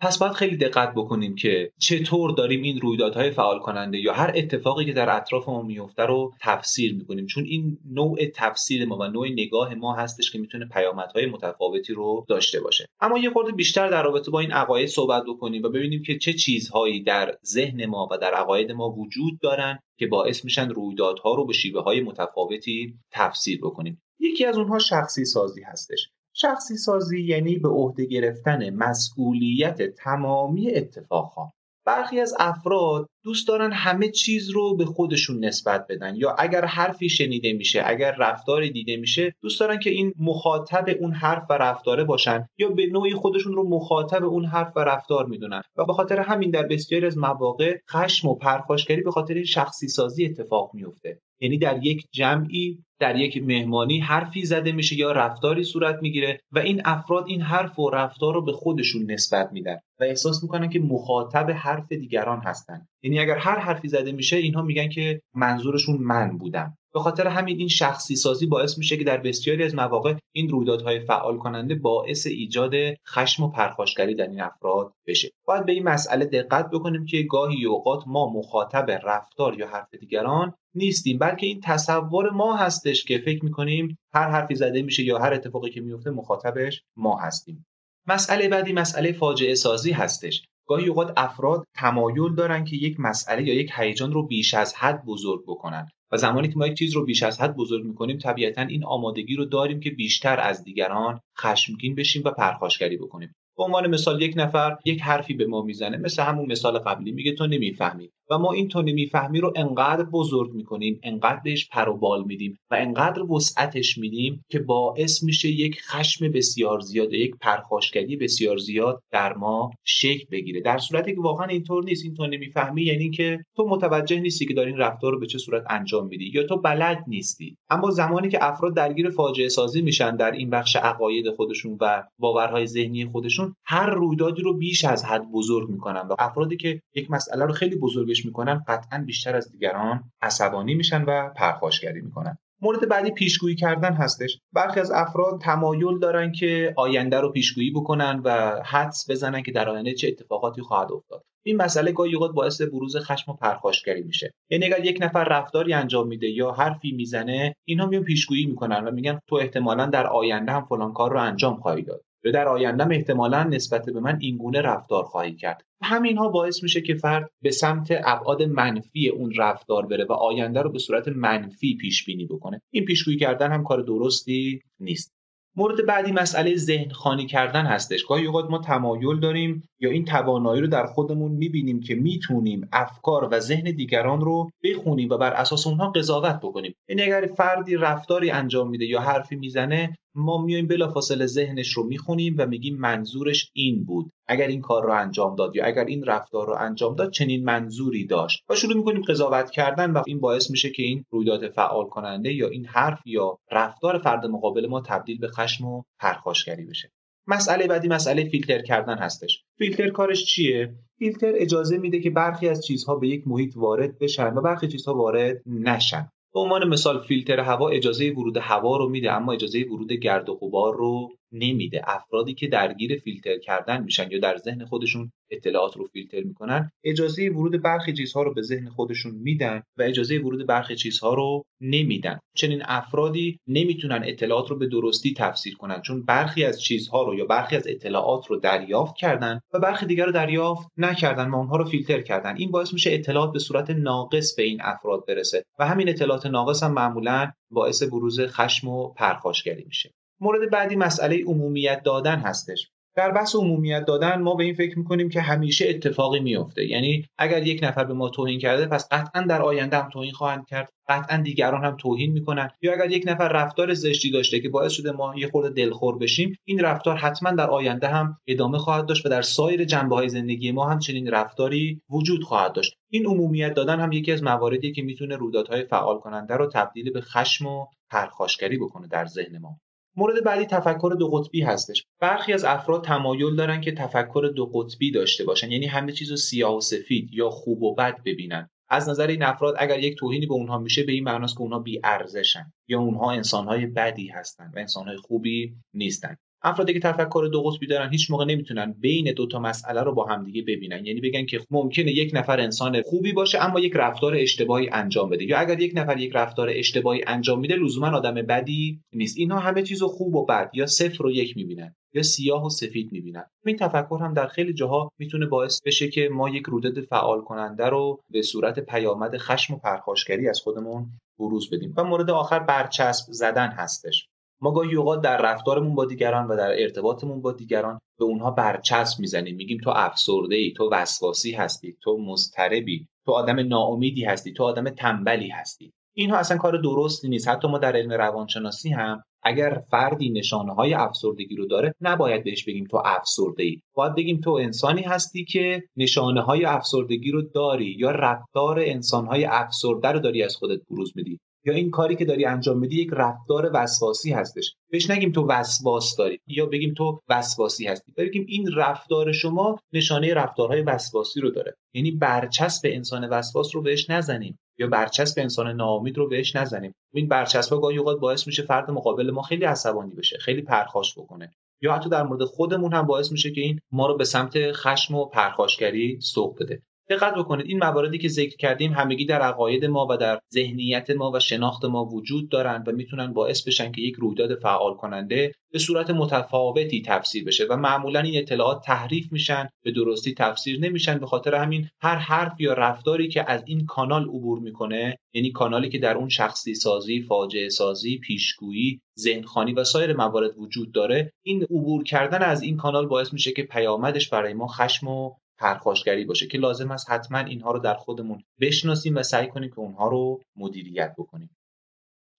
پس باید خیلی دقت بکنیم که چطور داریم این رویدادهای فعال کننده یا هر اتفاقی که در اطراف ما میفته رو تفسیر می‌کنیم. چون این نوع تفسیر ما و نوع نگاه ما هستش که می‌تونه پیامدهای متفاوتی رو داشته باشه. اما یه خورده بیشتر در رابطه با این عقاید صحبت بکنیم و ببینیم که چه چیزهایی در ذهن ما و در عقاید ما وجود دارن که باعث میشن رویدادها رو به شیوه های متفاوتی تفسیر بکنیم. یکی از اونها شخصی سازی هستش. شخصی سازی یعنی به عهده گرفتن مسئولیت تمامی اتفاقها. برخی از افراد دوست دارن همه چیز رو به خودشون نسبت بدن یا اگر حرفی شنیده میشه اگر رفتاری دیده میشه دوست دارن که این مخاطب اون حرف و رفتاره باشن یا به نوعی خودشون رو مخاطب اون حرف و رفتار می‌دونن. و به خاطر همین در بسیاری از مواقع خشم و پرخاشگری به خاطر شخصی سازی اتفاق میفته یعنی در یک جمعی در یک مهمانی حرفی زده میشه یا رفتاری صورت می‌گیره و این افراد این حرف و رفتار رو به خودشون نسبت میدن و احساس می‌کنن که مخاطب حرف دیگران هستن. یعنی اگر هر حرفی زده میشه اینها میگن که منظورشون من بودم به خاطر همین این شخصی سازی باعث میشه که در بسیاری از مواقع این رویدادهای فعال کننده باعث ایجاد خشم و پرخاشگری در این افراد بشه. باید به این مسئله دقت بکنیم که گاهی اوقات ما مخاطب رفتار یا حرف دیگران نیستیم بلکه این تصور ما هستش که فکر می‌کنیم هر حرفی زده میشه یا هر اتفاقی که میفته مخاطبش ما هستیم. مسئله بعدی مسئله فاجعه سازی هستش. گاهی اوقات افراد تمایل دارن که یک مسئله یا یک هیجان رو بیش از حد بزرگ بکنن. و زمانی که ما یک چیز رو بیش از حد بزرگ می‌کنیم طبیعتا این آمادگی رو داریم که بیشتر از دیگران خشمگین بشیم و پرخاشگری بکنیم. به عنوان مثال یک نفر یک حرفی به ما می‌زنه مثل همون مثال قبلی میگه تو نمی‌فهمی. و ما این تو نمی‌فهمی رو انقدر بزرگ می‌کنیم انقدر بهش پر و بال میدیم و انقدر وسعتش میدیم که باعث میشه یک خشم بسیار زیاد یک پرخاشگری بسیار زیاد در ما شکل بگیره. در صورتی که واقعا اینطور نیست. این تو نمی‌فهمی یعنی که تو متوجه نیستی که داری این رفتار رو به چه صورت انجام میدی یا تو بلد نیستی. اما زمانی که افراد درگیر فاجعه سازی میشن در این بخش عقاید خودشون و باورهای ذهنی خودشون هر رویدادی رو بیش از حد بزرگ می‌کنن و افرادی که یک مسئله رو خیلی بزرگ می‌کنن قطعا بیشتر از دیگران عصبانی میشن و پرخاشگری می‌کنن. مورد بعدی پیشگویی کردن هستش. برخی از افراد تمایل دارن که آینده رو پیشگویی بکنن و حدس بزنن که در آینده چه اتفاقاتی خواهد افتاد. این مسئله گاهی اوقات باعث بروز خشم و پرخاشگری میشه. یعنی اگر یک نفر رفتاری انجام میده یا حرفی می‌زنه اینها میون پیشگویی می‌کنن و میگن تو احتمالا در آینده هم فلان کار رو انجام خواهی داد. در آیندهم احتمالا نسبت به من اینگونه رفتار خواهی کرد. همینها باعث میشه که فرد به سمت ابعاد منفی اون رفتار بره و آینده رو به صورت منفی پیش بینی بکنه. این پیشگویی کردن هم کار درستی نیست. مورد بعدی مسئله ذهن خانی کردن هستش. گاهی اوقات ما تمایل داریم یا این توانایی رو در خودمون می‌بینیم که می‌تونیم افکار و ذهن دیگران رو بخونیم و بر اساس اونها قضاوت بکنیم. یعنی اگر فردی رفتاری انجام میده یا حرفی می‌زنه ما میایم بلافاصله ذهنش رو می‌خونیم و میگیم منظورش این بود. اگر این کار رو انجام داد یا اگر این رفتار رو انجام داد چنین منظوری داشت. و شروع می‌کنیم قضاوت کردن و این باعث میشه که این رویداد فعال کننده یا این حرف یا رفتار فرد مقابل ما تبدیل به خشم و پرخاشگری بشه. مسئله بعدی مسئله فیلتر کردن هستش. فیلتر کارش چیه؟ فیلتر اجازه میده که برخی از چیزها به یک محیط وارد بشن و برخی چیزها وارد نشن. به عنوان مثال فیلتر هوا اجازه ورود هوا رو میده اما اجازه ورود گرد و غبار رو نمیده. افرادی که درگیر فیلتر کردن میشن یا در ذهن خودشون اطلاعات رو فیلتر می‌کنن اجازه ورود برخی چیزها رو به ذهن خودشون میدن و اجازه ورود برخی چیزها رو نمیدن. چنین افرادی نمی‌تونن اطلاعات رو به درستی تفسیر کنن چون برخی از چیزها رو یا برخی از اطلاعات رو دریافت کردن و برخی دیگر رو دریافت نکردن و اونها رو فیلتر کردن. این باعث میشه اطلاعات به صورت ناقص به این افراد برسه و همین اطلاعات ناقص هم معمولا باعث بروز خشم و پرخاشگری میشه. مورد بعدی مسئله عمومیت دادن هستش. در بحث عمومیت دادن ما به این فکر می‌کنیم که همیشه اتفاقی میفته یعنی اگر یک نفر به ما توهین کرده پس قطعا در آینده هم توهین خواهند کرد قطعا دیگران هم توهین می‌کنن یا اگر یک نفر رفتار زشتی داشته که باعث شده ما یه خورده دلخور بشیم این رفتار حتما در آینده هم ادامه خواهد داشت و در سایر جنبه های زندگی ما هم چنین رفتاری وجود خواهد داشت. این عمومیت دادن هم یکی از مواردی که می‌تونه رویدادهای فعال کننده رو تبدیل به خشم و پرخاشگری بکنه در ذهن ما. مورد بعدی تفکر دو قطبی هستش. برخی از افراد تمایل دارن که تفکر دو قطبی داشته باشن. یعنی همه چیز رو سیاه و سفید یا خوب و بد ببینن. از نظر این افراد اگر یک توهینی به اونها میشه به این معناست که اونها بی ارزشن یا اونها انسانهای بدی هستند و انسانهای خوبی نیستن. افرادی که تفکر دو قطبی دارن هیچ موقع نمی‌تونن بین دو تا مسئله رو با همدیگه ببینن. یعنی بگن که ممکنه یک نفر انسان خوبی باشه اما یک رفتار اشتباهی انجام بده. یا اگر یک نفر یک رفتار اشتباهی انجام میده لزوما آدم بدی نیست. اینها همه چیز خوب و بد یا صفر و یک می‌بینن یا سیاه و سفید می‌بینن. این تفکر هم در خیلی جاها می‌تونه باعث بشه که ما یک رویداد فعال کننده رو به صورت پیامد خشم و پرخاشگری از خودمون بروز بدیم. و مورد آخر برچسب زدن هستش. ما گاهی اوقات در رفتارمون با دیگران و در ارتباطمون با دیگران به اونها برچسب می‌زنیم. میگیم تو افسرده ای تو وسواسی هستی تو مضطربی تو آدم ناامیدی هستی تو آدم تنبلی هستی. اینها اصلا کار درستی نیست. حتی ما در علم روانشناسی هم اگر فردی نشانه های افسردگی رو داره نباید بهش بگیم تو افسرده ای باید بگیم تو انسانی هستی که نشانه های افسردگی رو داری یا رفتار انسان های افسرده رو داری از خودت بروز میدی. یا این کاری که داری انجام میدی یک رفتار وسواسی هستش. بهش نگیم تو وسواس داری یا بگیم تو وسواسی هستی. بگیم این رفتار شما نشانه رفتارهای وسواسی رو داره. یعنی برچسب انسان وسواس رو بهش نزنیم یا برچسب انسان ناامید رو بهش نزنیم. این برچسب ها گاهی اوقات باعث میشه فرد مقابل ما خیلی عصبانی بشه خیلی پرخاش بکنه. یا حتی در مورد خودمون هم باعث میشه که این ما رو به سمت خشم و پرخاشگری سوق بده. دقت بکنید این مواردی که ذکر کردیم همگی در عقاید ما و در ذهنیت ما و شناخت ما وجود دارند و می‌تونن باعث بشن که یک رویداد فعال کننده به صورت متفاوتی تفسیر بشه و معمولا این اطلاعات تحریف میشن به درستی تفسیر نمیشن به خاطر همین هر حرف یا رفتاری که از این کانال عبور می‌کنه یعنی کانالی که در اون شخصی سازی، فاجعه سازی، پیشگویی، ذهنخوانی و سایر موارد وجود داره این عبور کردن از این کانال باعث میشه که پیامدش برای ما خشم و پرخاشگری باشه که لازم است حتما اینها رو در خودمون بشناسیم و سعی کنیم که اونها رو مدیریت بکنیم.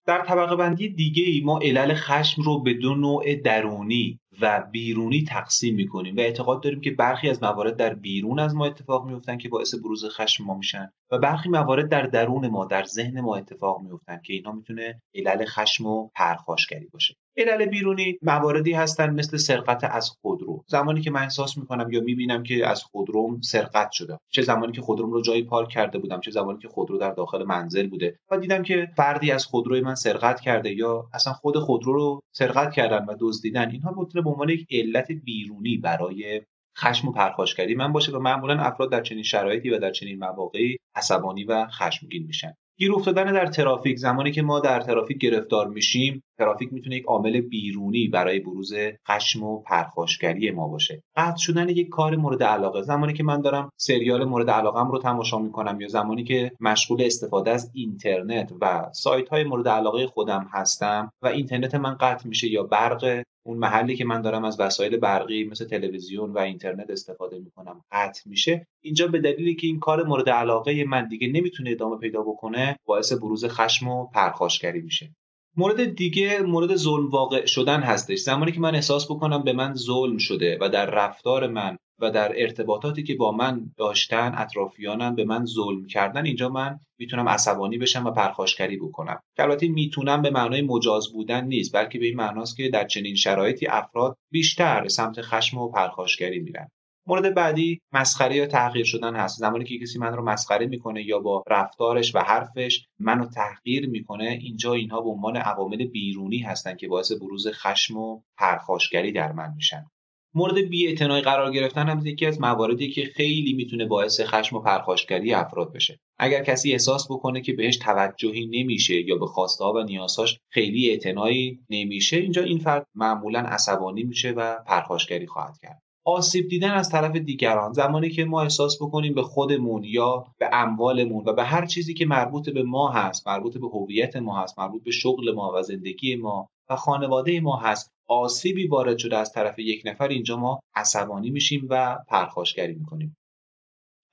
در طبقه بندی دیگه ای ما علل خشم رو به دو نوع درونی و بیرونی تقسیم می‌کنیم و اعتقاد داریم که برخی از موارد در بیرون از ما اتفاق میفتن که باعث بروز خشم ما میشن و برخی موارد در درون ما در ذهن ما اتفاق میفتن که اینها می‌تونه علل خشم و پرخاشگری باشه. علل بیرونی مواردی هستن مثل سرقت از خودرو. زمانی که من احساس می‌کنم یا می‌بینم که از خودروم سرقت شده. چه زمانی که خودروم رو جایی پارک کرده بودم چه زمانی که خودرو در داخل منزل بوده. و دیدم که فردی از خودروی من سرقت کرده یا اصلا خود خودرو رو سرقت کردن و دزدیدن. اینها می‌تونه به عنوان یک علت بیرونی برای خشم و پرخاشگری من باشه و معمولا افراد در چنین شرایطی و در چنین مواقعی عصبانی و خشمگین میشن. گیر افتادن در ترافیک زمانی که ما در ترافیک گرفتار میشیم ترافیک می‌تونه یک عامل بیرونی برای بروز خشم و پرخاشگری ما باشه. قطع شدن یک کار مورد علاقه زمانی که من دارم سریال مورد علاقم رو تماشا می‌کنم یا زمانی که مشغول استفاده از اینترنت و سایت های مورد علاقه خودم هستم و اینترنت من قطع میشه یا برق اون محلی که من دارم از وسایل برقی مثل تلویزیون و اینترنت استفاده می‌کنم قطع میشه. اینجا به دلیلی که این کار مورد علاقه من دیگه نمی‌تونه ادامه پیدا بکنه باعث بروز خشم و پرخاشگری میشه. مورد دیگه مورد ظلم واقع شدن هستش. زمانی که من احساس بکنم به من ظلم شده و در رفتار من و در ارتباطاتی که با من داشتن اطرافیانم به من ظلم کردن اینجا من می‌تونم عصبانی بشم و پرخاشگری بکنم. که البته می‌تونم به معنای مجاز بودن نیست بلکه به این معناست که در چنین شرایطی افراد بیشتر به سمت خشم و پرخاشگری میرن. مورد بعدی مسخره یا تحقیر شدن هست. زمانی که کسی من رو مسخره می‌کنه یا با رفتارش و حرفش منو تحقیر می‌کنه اینجا اینها به عنوان عوامل بیرونی هستن که باعث بروز خشم و پرخاشگری در من میشن. مورد بی‌اعتنایی قرار گرفتن هم یکی از مواردی که خیلی می‌تونه باعث خشم و پرخاشگری افراد بشه. اگر کسی احساس بکنه که بهش توجهی نمیشه یا به خواسته و نیازهاش خیلی اعتنایی نمیشه اینجا این فرد معمولا عصبانی میشه و پرخاشگری خواهد کرد. آسیب دیدن از طرف دیگران زمانی که ما احساس بکنیم به خودمون یا به اموالمون و به هر چیزی که مربوط به ما هست مربوط به هویت ما هست مربوط به شغل ما و زندگی ما و خانواده ما هست. آسیبی وارد شده از طرف یک نفر اینجا ما عصبانی میشیم و پرخاشگری می‌کنیم.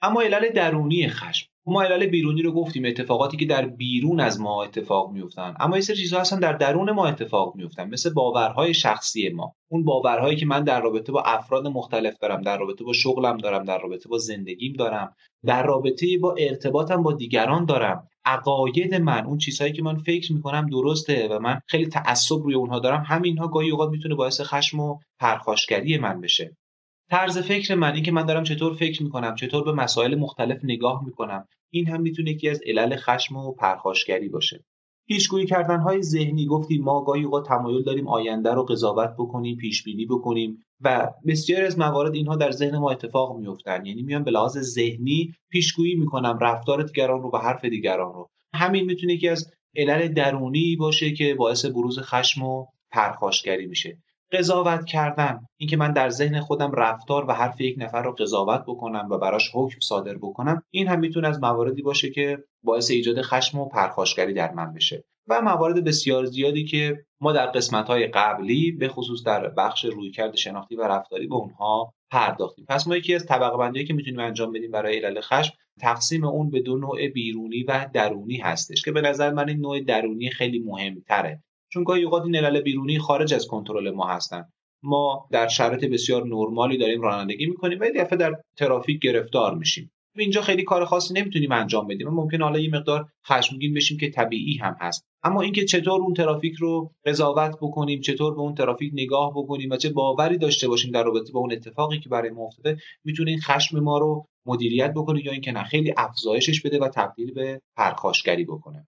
اما علل درونی خشم. ما علل بیرونی رو گفتیم اتفاقاتی که در بیرون از ما اتفاق میفتن اما یه سری چیزها هستن در درون ما اتفاق میفتن مثل باورهای شخصی ما. اون باورهایی که من در رابطه با افراد مختلف دارم در رابطه با شغلم دارم در رابطه با زندگیم دارم در رابطه با ارتباطم با دیگران دارم. عقاید من اون چیزهایی که من فکر می‌کنم درسته و من خیلی تعصب روی اونها دارم همینها گاهی اوقات می‌تونه باعث خشم و پرخاشگری من بشه. طرز فکر من این که من دارم چطور فکر می‌کنم چطور به مسائل مختلف نگاه می‌کنم این هم می‌تونه یکی از علل خشم و پرخاشگری باشه. پیشگویی کردن های ذهنی. گفتیم ما گاهی اوقات تمایل داریم آینده رو قضاوت بکنیم پیش بینی بکنیم و بسیاری از موارد اینها در ذهن ما اتفاق میفتن یعنی میان به لحاظ ذهنی پیشگویی می‌کنم رفتار دیگران رو و حرف دیگران رو. همین می‌تونه یکی از علل درونی باشه که باعث بروز خشم و پرخاشگری میشه. قضاوت کردن. اینکه من در ذهن خودم رفتار و حرف یک نفر رو قضاوت بکنم و براش حکم صادر بکنم این هم می‌تونه از مواردی باشه که باعث ایجاد خشم و پرخاشگری در من بشه. و موارد بسیار زیادی که ما در قسمت های قبلی به خصوص در بخش رویکرد شناختی و رفتاری به اونها پرداختیم. پس ما یکی از طبقه بندی که می‌تونیم انجام بدیم برای علل خشم تقسیم اون به دو نوع بیرونی و درونی هستش که به نظر من این نوع درونی خیلی مهمتره. چون گاهی اوقات این علل بیرونی خارج از کنترل ما هستن. ما در شرایط بسیار نرمالی داریم رانندگی می‌کنیم و دفعه در ترافیک گرفتار میشیم. اینجا خیلی کار خاصی نمی‌تونیم انجام بدیم. ممکن حالا یه مقدار خشمگین بشیم که طبیعی هم هست. اما اینکه چطور اون ترافیک رو قضاوت بکنیم چطور به اون ترافیک نگاه بکنیم و چه باوری داشته باشیم در رابطه با اون اتفاقی که برای ما افتاده می‌تونه این خشم ما رو مدیریت بکنه یا اینکه نه خیلی افزایشش بده و تبدیل به پرخاشگری بکنه.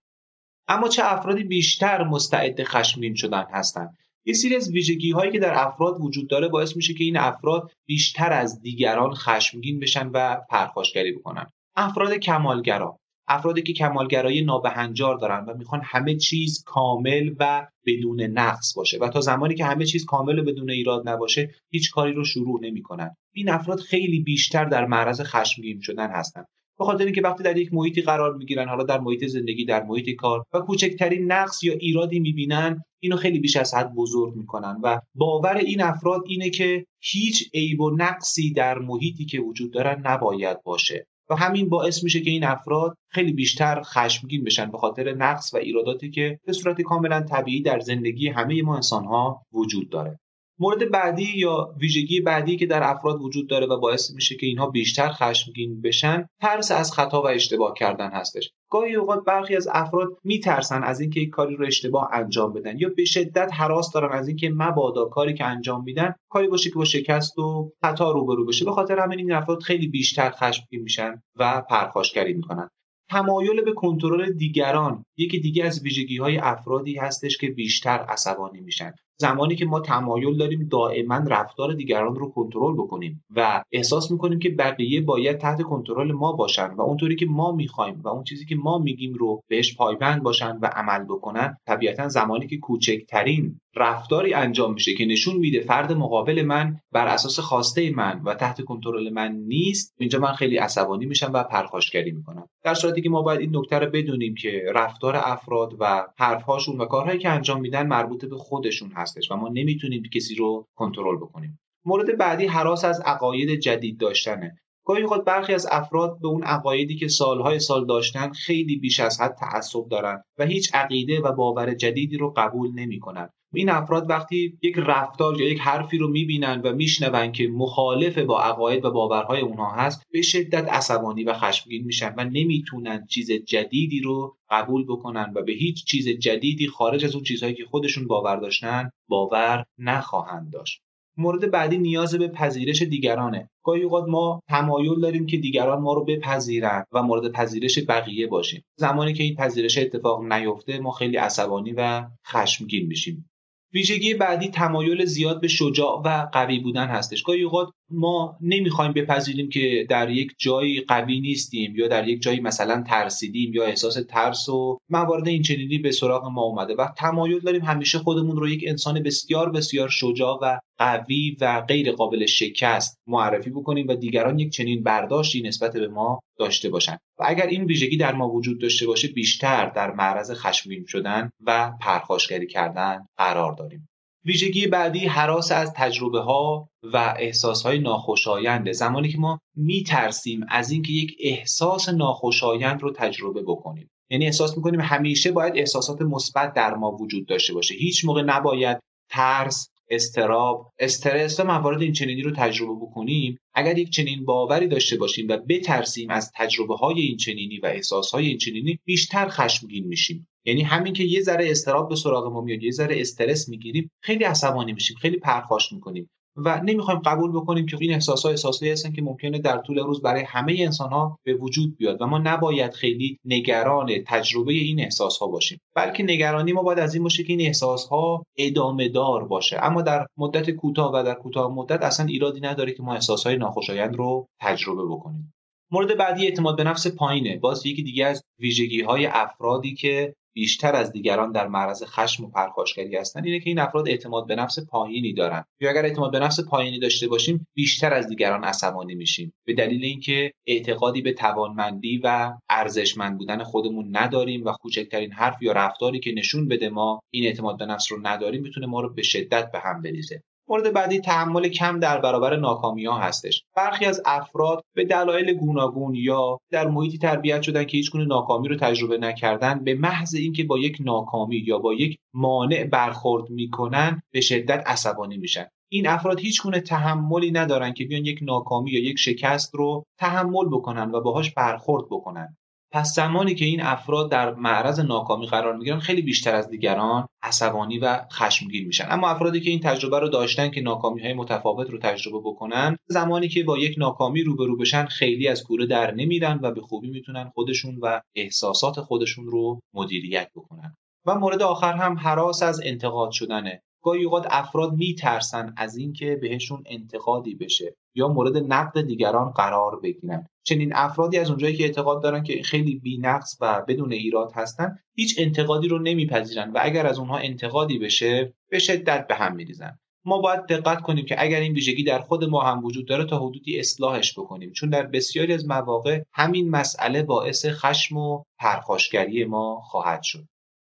اما چه افرادی بیشتر مستعد خشمگین شدن هستند؟ یه سری از ویژگی هایی که در افراد وجود داره باعث میشه که این افراد بیشتر از دیگران خشمگین بشن و پرخاشگری بکنن. افراد کمالگرا. افرادی که کمالگرایی نابهنجار دارن و می‌خوان همه چیز کامل و بدون نقص باشه و تا زمانی که همه چیز کامل و بدون ایراد نباشه هیچ کاری رو شروع نمی‌کنن. این افراد خیلی بیشتر در معرض خشمگین شدن هستند به خاطر اینکه وقتی در یک محیطی قرار می‌گیرن حالا در محیط زندگی در محیط کار و کوچکترین نقص یا ایرادی می‌بینن اینو خیلی بیش از حد بزرگ می‌کنن و باور این افراد اینه که هیچ عیب و نقصی در محیطی که وجود دارن نباید باشه و همین باعث میشه که این افراد خیلی بیشتر خشمگین بشن به خاطر نقص و ایراداتی که به صورت کاملا طبیعی در زندگی همه ما انسانها وجود داره. مورد بعدی یا ویژگی بعدی که در افراد وجود داره و باعث میشه که اینها بیشتر خشمگین بشن ترس از خطا و اشتباه کردن هستش. گاهی اوقات برخی از افراد میترسن از اینکه یک کاری رو اشتباه انجام بدن یا به شدت حراس دارن از اینکه مبادا کاری که انجام میدن کاری باشه که با شکست و خطا روبرو بشه. به خاطر همین این افراد خیلی بیشتر خشمگین میشن و پرخاشگری می‌کنن. تمایل به کنترل دیگران یکی دیگه از ویژگی های افرادی هستش که بیشتر عصبانی میشن. زمانی که ما تمایل داریم دائما رفتار دیگران رو کنترل بکنیم و احساس می‌کنیم که بقیه باید تحت کنترل ما باشن و اونطوری که ما می‌خوایم و اون چیزی که ما میگیم رو بهش پایبند باشن و عمل بکنن طبیعتا زمانی که کوچکترین رفتاری انجام میشه که نشون میده فرد مقابل من بر اساس خواسته من و تحت کنترل من نیست اینجا من خیلی عصبانی میشم و پرخاشگری می‌کنم. در صورتی که ما باید این نکته رو بدونیم که رفتار افراد و حرفهاشون و کارهایی که انجام میدن مربوط به خودشون هستش و ما نمی‌تونیم کسی رو کنترل بکنیم. مورد بعدی حراس از عقاید جدید داشتنه. گاهی اوقات برخی از افراد به اون عقایدی که سالهای سال داشتن خیلی بیش از حد تعصب دارن و هیچ عقیده و باور جدیدی رو قبول نمی‌کنن. این افراد وقتی یک رفتار یا یک حرفی رو می‌بینن و میشنون که مخالف با عقاید و باورهای اونها هست به شدت عصبانی و خشمگین میشن و نمی‌تونن چیز جدیدی رو قبول بکنن و به هیچ چیز جدیدی خارج از اون چیزهایی که خودشون باور داشتن باور نخواهند داشت. مورد بعدی نیاز به پذیرش دیگرانه. گاهی اوقات ما تمایل داریم که دیگران ما رو بپذیرند و مورد پذیرش بقیه باشیم. زمانی که این پذیرش اتفاق نیفته ما خیلی عصبانی و خشمگین میشیم. ویژگی بعدی تمایل زیاد به شجاع و قوی بودن هستش. گاهی اوقات ما نمی‌خوایم بپذیریم که در یک جایی قوی نیستیم یا در یک جایی مثلا ترسیدیم یا احساس ترس و موارد این چنینی به سراغ ما اومده و تمایل داریم همیشه خودمون رو یک انسان بسیار بسیار شجاع و قوی و غیر قابل شکست معرفی بکنیم و دیگران یک چنین برداشتی نسبت به ما داشته باشند و اگر این ویژگی در ما وجود داشته باشه بیشتر در معرض خشمگین شدن و پرخاشگری کردن قرار داریم. ویژگی بعدی حراس از تجربه ها و احساس های ناخوشاینده زمانی که ما میترسیم از اینکه یک احساس ناخوشایند رو تجربه بکنیم. یعنی احساس می‌کنیم همیشه باید احساسات مثبت در ما وجود داشته باشه. هیچ موقع نباید ترس استراب. استرس و موارد این چنینی رو تجربه بکنیم. اگر یک چنین باوری داشته باشیم و بترسیم از تجربه های این چنینی و احساس های این چنینی بیشتر خشمگین میشیم. یعنی همین که یه ذره استراب به سراغ ما میاد یه ذره استرس می‌گیریم خیلی عصبانی میشیم خیلی پرخاش می‌کنیم. و نمی‌خوایم قبول بکنیم که این احساس ها احساسایی هستن که ممکنه در طول روز برای همه انسان ها به وجود بیاد و ما نباید خیلی نگران تجربه این احساس ها باشیم. بلکه نگرانی ما باید از این باشه که این احساس ها ادامه دار باشه. اما در مدت کوتاه و در کوتاه مدت اصلا ایرادی نداره که ما احساس های ناخوشایند رو تجربه بکنیم. مورد بعدی اعتماد به نفس پایینه. باز یکی دیگه از ویژگی های افرادی که بیشتر از دیگران در معرض خشم و پرخاشگری هستن اینه که این افراد اعتماد به نفس پایینی دارن. یا اگر اعتماد به نفس پایینی داشته باشیم بیشتر از دیگران عصبانی میشیم. به دلیل اینکه اعتقادی به توانمندی و ارزشمند بودن خودمون نداریم و کوچکترین حرف یا رفتاری که نشون بده ما این اعتماد به نفس رو نداریم می‌تونه ما رو به شدت به هم بریزه. مورد بعدی تحمل کم در برابر ناکامی ها هستش. برخی از افراد به دلایل گوناگون یا در محیطی تربیت شدن که هیچ ناکامی رو تجربه نکردن به محض اینکه با یک ناکامی یا با یک مانع برخورد می‌کنن به شدت عصبانی میشن. این افراد هیچ گونه تحملی ندارن که بیان یک ناکامی یا یک شکست رو تحمل بکنن و باهاش برخورد بکنن. پس زمانی که این افراد در معرض ناکامی قرار می‌گیرن خیلی بیشتر از دیگران عصبانی و خشمگین میشن. اما افرادی که این تجربه رو داشتن که ناکامی های متفاوت رو تجربه بکنن زمانی که با یک ناکامی روبرو بشن خیلی از کوره در نمیرن و به خوبی می‌تونن خودشون و احساسات خودشون رو مدیریت بکنن. و مورد آخر هم حراس از انتقاد شدنه. گاهی اوقات افراد میترسن از اینکه بهشون انتقادی بشه. یا مورد نقد دیگران قرار بگیرن. چنین افرادی از اونجایی که اعتقاد دارن که خیلی بینقص و بدون ایراد هستن هیچ انتقادی رو نمیپذیرن و اگر از اونها انتقادی بشه به شدت به هم میریزن. ما باید دقت کنیم که اگر این ویژگی در خود ما هم وجود داره تا حدودی اصلاحش بکنیم. چون در بسیاری از مواقع همین مسئله باعث خشم و پرخاشگری ما خواهد شد.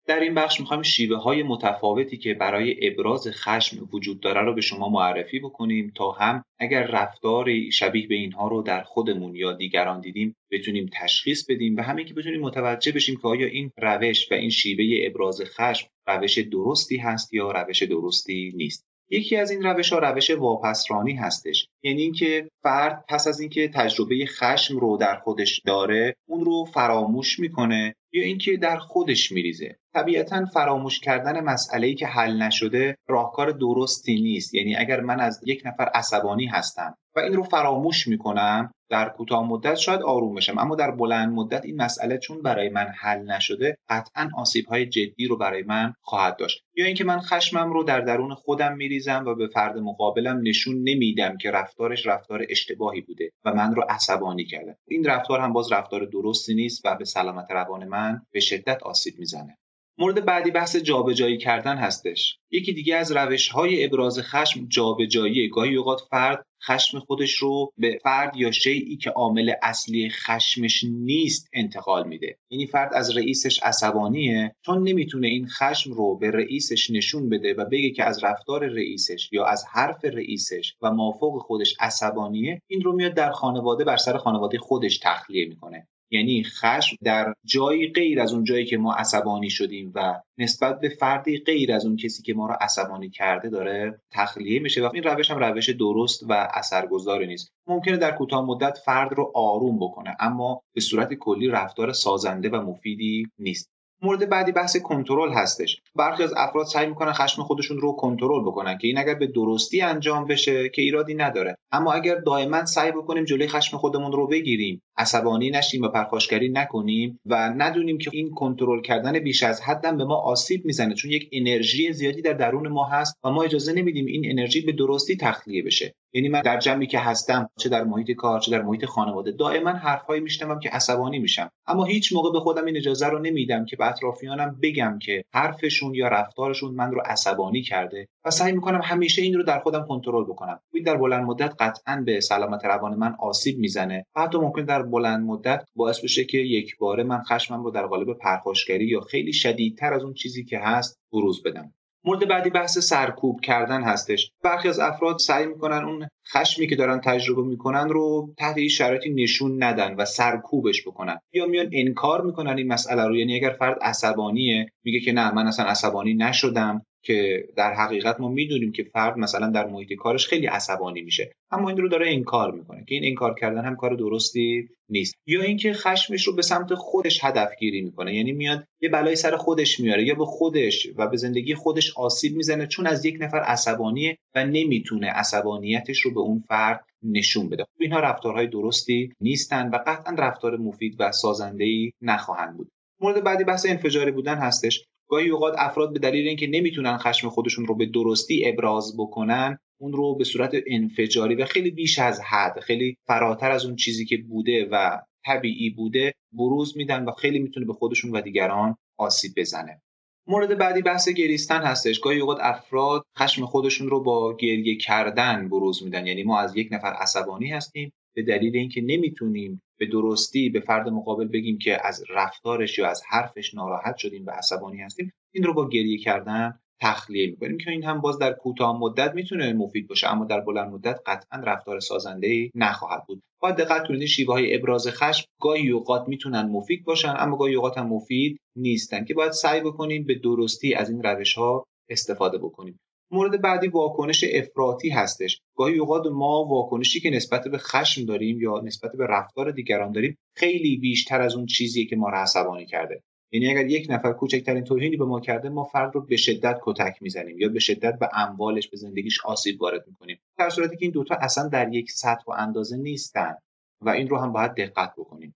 در این بخش می‌خوایم شیوه های متفاوتی که برای ابراز خشم وجود داره رو به شما معرفی بکنیم تا هم اگر رفتار شبیه به اینها رو در خودمون یا دیگران دیدیم بتونیم تشخیص بدیم و همین که بتونیم متوجه بشیم که آیا این روش و این شیوه ابراز خشم روش درستی هست یا روش درستی نیست. یکی از این روش ها روش واپسرانی هستش. یعنی اینکه فرد پس از اینکه تجربه خشم رو در خودش داره اون رو فراموش می‌کنه یا اینکه در خودش میریزه. طبیعتا فراموش کردن مسئله ای که حل نشده راهکار درستی نیست. یعنی اگر من از یک نفر عصبانی هستم و این رو فراموش می‌کنم در کوتاه مدت شاید آروم بشم. اما در بلند مدت این مسئله چون برای من حل نشده قطعا آسیب های جدی رو برای من خواهد داشت. یا اینکه من خشمم رو در درون خودم میریزم و به فرد مقابلم نشون نمیدم که رفتارش رفتار اشتباهی بوده و من رو عصبانی کرده. این رفتار هم باز رفتار درستی نیست و به سلامت روان من به شدت آسیب می‌زنه. مورد بعدی بحث جابجایی کردن هستش. یکی دیگه از روش های ابراز خشم جابجایی گاهی اوقات فرد خشم خودش رو به فرد یا شیعی که عامل اصلی خشمش نیست انتقال میده. یعنی فرد از رئیسش عصبانیه چون نمی‌تونه این خشم رو به رئیسش نشون بده و بگه که از رفتار رئیسش یا از حرف رئیسش و مافوق خودش عصبانیه این رو میاد در خانواده بر سر خانواده خودش تخلیه می‌کنه. یعنی خشم در جایی غیر از اون جایی که ما عصبانی شدیم و نسبت به فردی غیر از اون کسی که ما رو عصبانی کرده داره تخلیه میشه و این روش هم روش درست و اثرگذاری نیست. ممکنه در کوتاه مدت فرد رو آروم بکنه اما به صورت کلی رفتار سازنده و مفیدی نیست. مورد بعدی بحث کنترل هستش. برخی از افراد سعی می‌کنن خشم خودشون رو کنترل بکنن که این اگر به درستی انجام بشه که ایرادی نداره. اما اگر دائما سعی بکنیم جلوی خشم خودمون رو بگیریم عصبانی نشیم و پرخاشگری نکنیم و ندونیم که این کنترل کردن بیش از حدم به ما آسیب می‌زنه چون یک انرژی زیادی در درون ما هست و ما اجازه نمیدیم این انرژی به درستی تخلیه بشه. یعنی من در جمعی که هستم چه در محیط کار چه در محیط خانواده دائما حرفهایی میشنوم که عصبانی میشم. اما هیچ موقع به خودم این اجازه رو نمیدم که به اطرافیانم بگم که حرفشون یا رفتارشون من رو عصبانی کرده و سعی می‌کنم همیشه این رو در خودم کنترل بکنم. این در بلند مدت قطعا به سلامت روان من آسیب می‌زنه و حتی ممکن در بلند مدت باعث بشه که یک باره من خشمم رو در قالب پرخاشگری یا خیلی شدیدتر از اون چیزی که هست بروز بدم. مورد بعدی بحث سرکوب کردن هستش. برخی از افراد سعی می‌کنن اون خشمی که دارن تجربه می‌کنن رو تحت این شرایطی نشون ندن و سرکوبش بکنن. یا میان انکار می‌کنن این مسئله رو یعنی اگر فرد عصبانیه میگه که نه من اصلا عصبانی نشدم. که در حقیقت ما می‌دونیم که فرد مثلا در محیط کارش خیلی عصبانی میشه اما این رو داره انکار می‌کنه که این انکار کردن هم کار درستی نیست. یا اینکه خشمش رو به سمت خودش هدف گیری می‌کنه یعنی میاد یه بلای سر خودش میاره یا به خودش و به زندگی خودش آسیب می‌زنه چون از یک نفر عصبانیه و نمی‌تونه عصبانیتش رو به اون فرد نشون بده. خب اینها رفتارهای درستی نیستن و قطعا رفتار مفید و سازنده نخواهند بود. مورد بعدی بحث انفجاری بودن هستش. گاهی اوقات افراد به دلیل اینکه نمی‌تونن خشم خودشون رو به درستی ابراز بکنن اون رو به صورت انفجاری و خیلی بیش از حد خیلی فراتر از اون چیزی که بوده و طبیعی بوده بروز میدن و خیلی می‌تونه به خودشون و دیگران آسیب بزنه. مورد بعدی بحث گریستن هستش. گاهی اوقات افراد خشم خودشون رو با گریه کردن بروز میدن. یعنی ما از یک نفر عصبانی هستیم به دلیل اینکه نمی‌تونیم به درستی به فرد مقابل بگیم که از رفتارش یا از حرفش ناراحت شدیم و عصبانی هستیم این رو با گریه کردن تخلیه می‌کنیم که این هم باز در کوتاه مدت می‌تونه مفید باشه اما در بلند مدت قطعا رفتار سازنده ای نخواهد بود. باید دقت کنید شیوه های ابراز خشم گاهی اوقات می‌تونن مفید باشن اما گاهی اوقات هم مفید نیستن که باید سعی بکنیم به درستی از این روش ها استفاده بکنیم. مورد بعدی واکنش افراطی هستش. گاهی اوقات ما واکنشی که نسبت به خشم داریم یا نسبت به رفتار دیگران داریم خیلی بیشتر از اون چیزیه که ما را عصبانی کرده. یعنی اگر یک نفر کوچکترین توهینی به ما کرده ما فرد رو به شدت کتک می‌زنیم یا به شدت به اموالش به زندگیش آسیب وارد می‌کنیم. در صورتی که این دوتا اصلا در یک سطح و اندازه نیستن و این رو هم باید دقت بکنیم.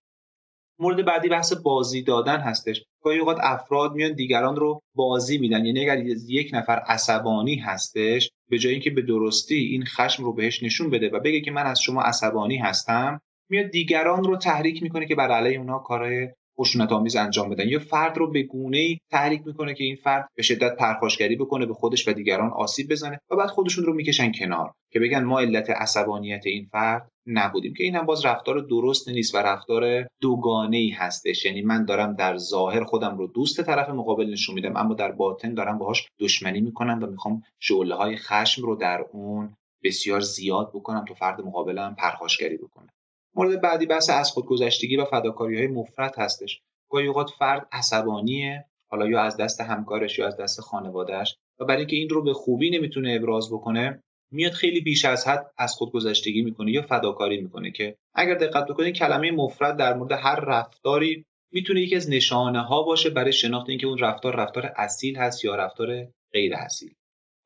مورد بعدی بحث بازی دادن هستش. گاهی اوقات افراد میان دیگران رو بازی میدن. یعنی اگر یک نفر عصبانی هستش به جایی که به درستی این خشم رو بهش نشون بده و بگه که من از شما عصبانی هستم میاد دیگران رو تحریک می‌کنه که بر علیه اونها کارهای خشونت آمیز انجام بدن. یا فرد رو به گونه ای تحریک می‌کنه که این فرد به شدت پرخاشگری بکنه به خودش و دیگران آسیب بزنه و بعد خودشون رو می‌کشن کنار. که بگن ما علت عصبانیت این فرد نبودیم. که این هم باز رفتار درست نیست و رفتار دوگانه ای هستش. یعنی من دارم در ظاهر خودم رو دوست طرف مقابل نشون میدم اما در باطن دارم باهاش دشمنی می‌کنم و می‌خوام شعله های خشم رو در اون بسیار زیاد بکنم تا فرد مقابلم پرخاشگری بکنه. مورد بعدی بحث از خودگذشتگی و فداکاری های مفرط هستش. گاهی اوقات فرد عصبانیه حالا یا از دست همکارش یا از دست خانوادهش و برای اینکه این رو به خوبی نمی‌تونه ابراز بکنه میاد خیلی بیش از حد از خودگذشتگی می‌کنه یا فداکاری می‌کنه که اگر دقت بکنید کلمه مفرد در مورد هر رفتاری می‌تونه یکی از نشانه ها باشه برای شناخت اینکه اون رفتار رفتار اصیل هست یا رفتار غیر اصیل.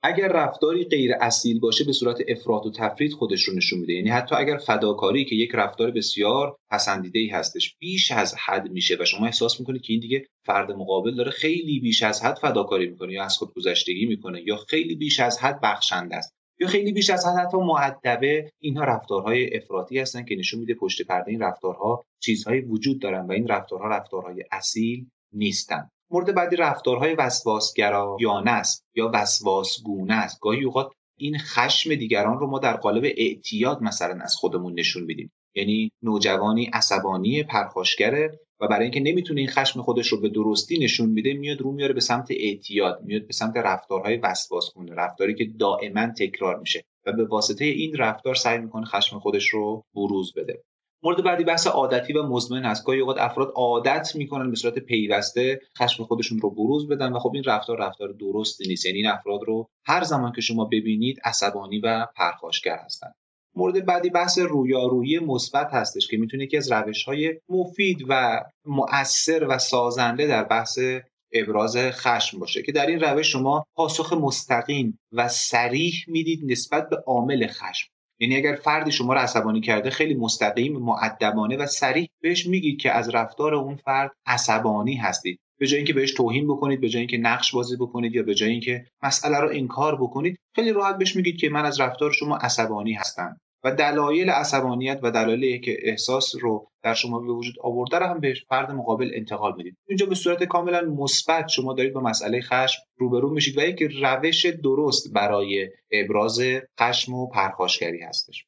اگر رفتاری غیر اصیل باشه به صورت افراط و تفرید خودش رو نشون میده. یعنی حتی اگر فداکاری که یک رفتار بسیار پسندیده ای هستش بیش از حد میشه و شما احساس می‌کنید که این دیگه فرد مقابل داره خیلی بیش از حد فداکاری می‌کنه یا از خود گذشتگی می‌کنه یا خیلی بیش از حد بخشنده است. یا خیلی بیش از حد حتی معدبه اینها رفتارهای افراطی هستن که نشون میده پشت پرده این رفتارها چیزهایی وجود دارن و این رفتارها رفتارهای اصیل نیستن. مورد بعدی رفتارهای وسواسگرایانه است یا وسواسگونه است. گاهی اوقات این خشم دیگران رو ما در قالب اعتیاد مثلا از خودمون نشون میدیم. یعنی نوجوانی عصبانی پرخاشگره و برای اینکه نمی‌تونه این خشم خودش رو به درستی نشون میده میاد رو میاره به سمت اعتیاد میاد به سمت رفتارهای وسواسگونه رفتاری که دائما تکرار میشه و به واسطه این رفتار سعی می‌کنه خشم خودش رو بروز بده. مورد بعدی بحث عادتی و مزمن هست گاهی اوقات افراد عادت می‌کنن به صورت پیوسته خشم خودشون رو بروز بدن و خب این رفتار رفتار درستی نیست. یعنی این افراد رو هر زمان که شما ببینید عصبانی و پرخاشگر هستند مورد بعدی بحث رویارویی مثبت هستش که می‌تونه یکی از روش های مفید و مؤثر و سازنده در بحث ابراز خشم باشه که در این روش شما پاسخ مستقیم و سریح می‌دید نسبت به عامل خشم. یعنی اگر فردی شما رو عصبانی کرده خیلی مستقیم معدبانه و سریع بهش میگید که از رفتار اون فرد عصبانی هستید به جای اینکه بهش توهین بکنید به جای اینکه نقش بازی بکنید یا به جای اینکه مسئله رو انکار بکنید خیلی راحت بهش میگید که من از رفتار شما عصبانی هستم. و دلایل عصبانیت و دلایلی که احساس رو در شما به وجود آورده رو هم به فرد مقابل انتقال می‌دید اینجا به صورت کاملا مثبت شما دارید با مسئله خشم روبرو میشید و یک روش درست برای ابراز خشم و پرخاشگری هستش.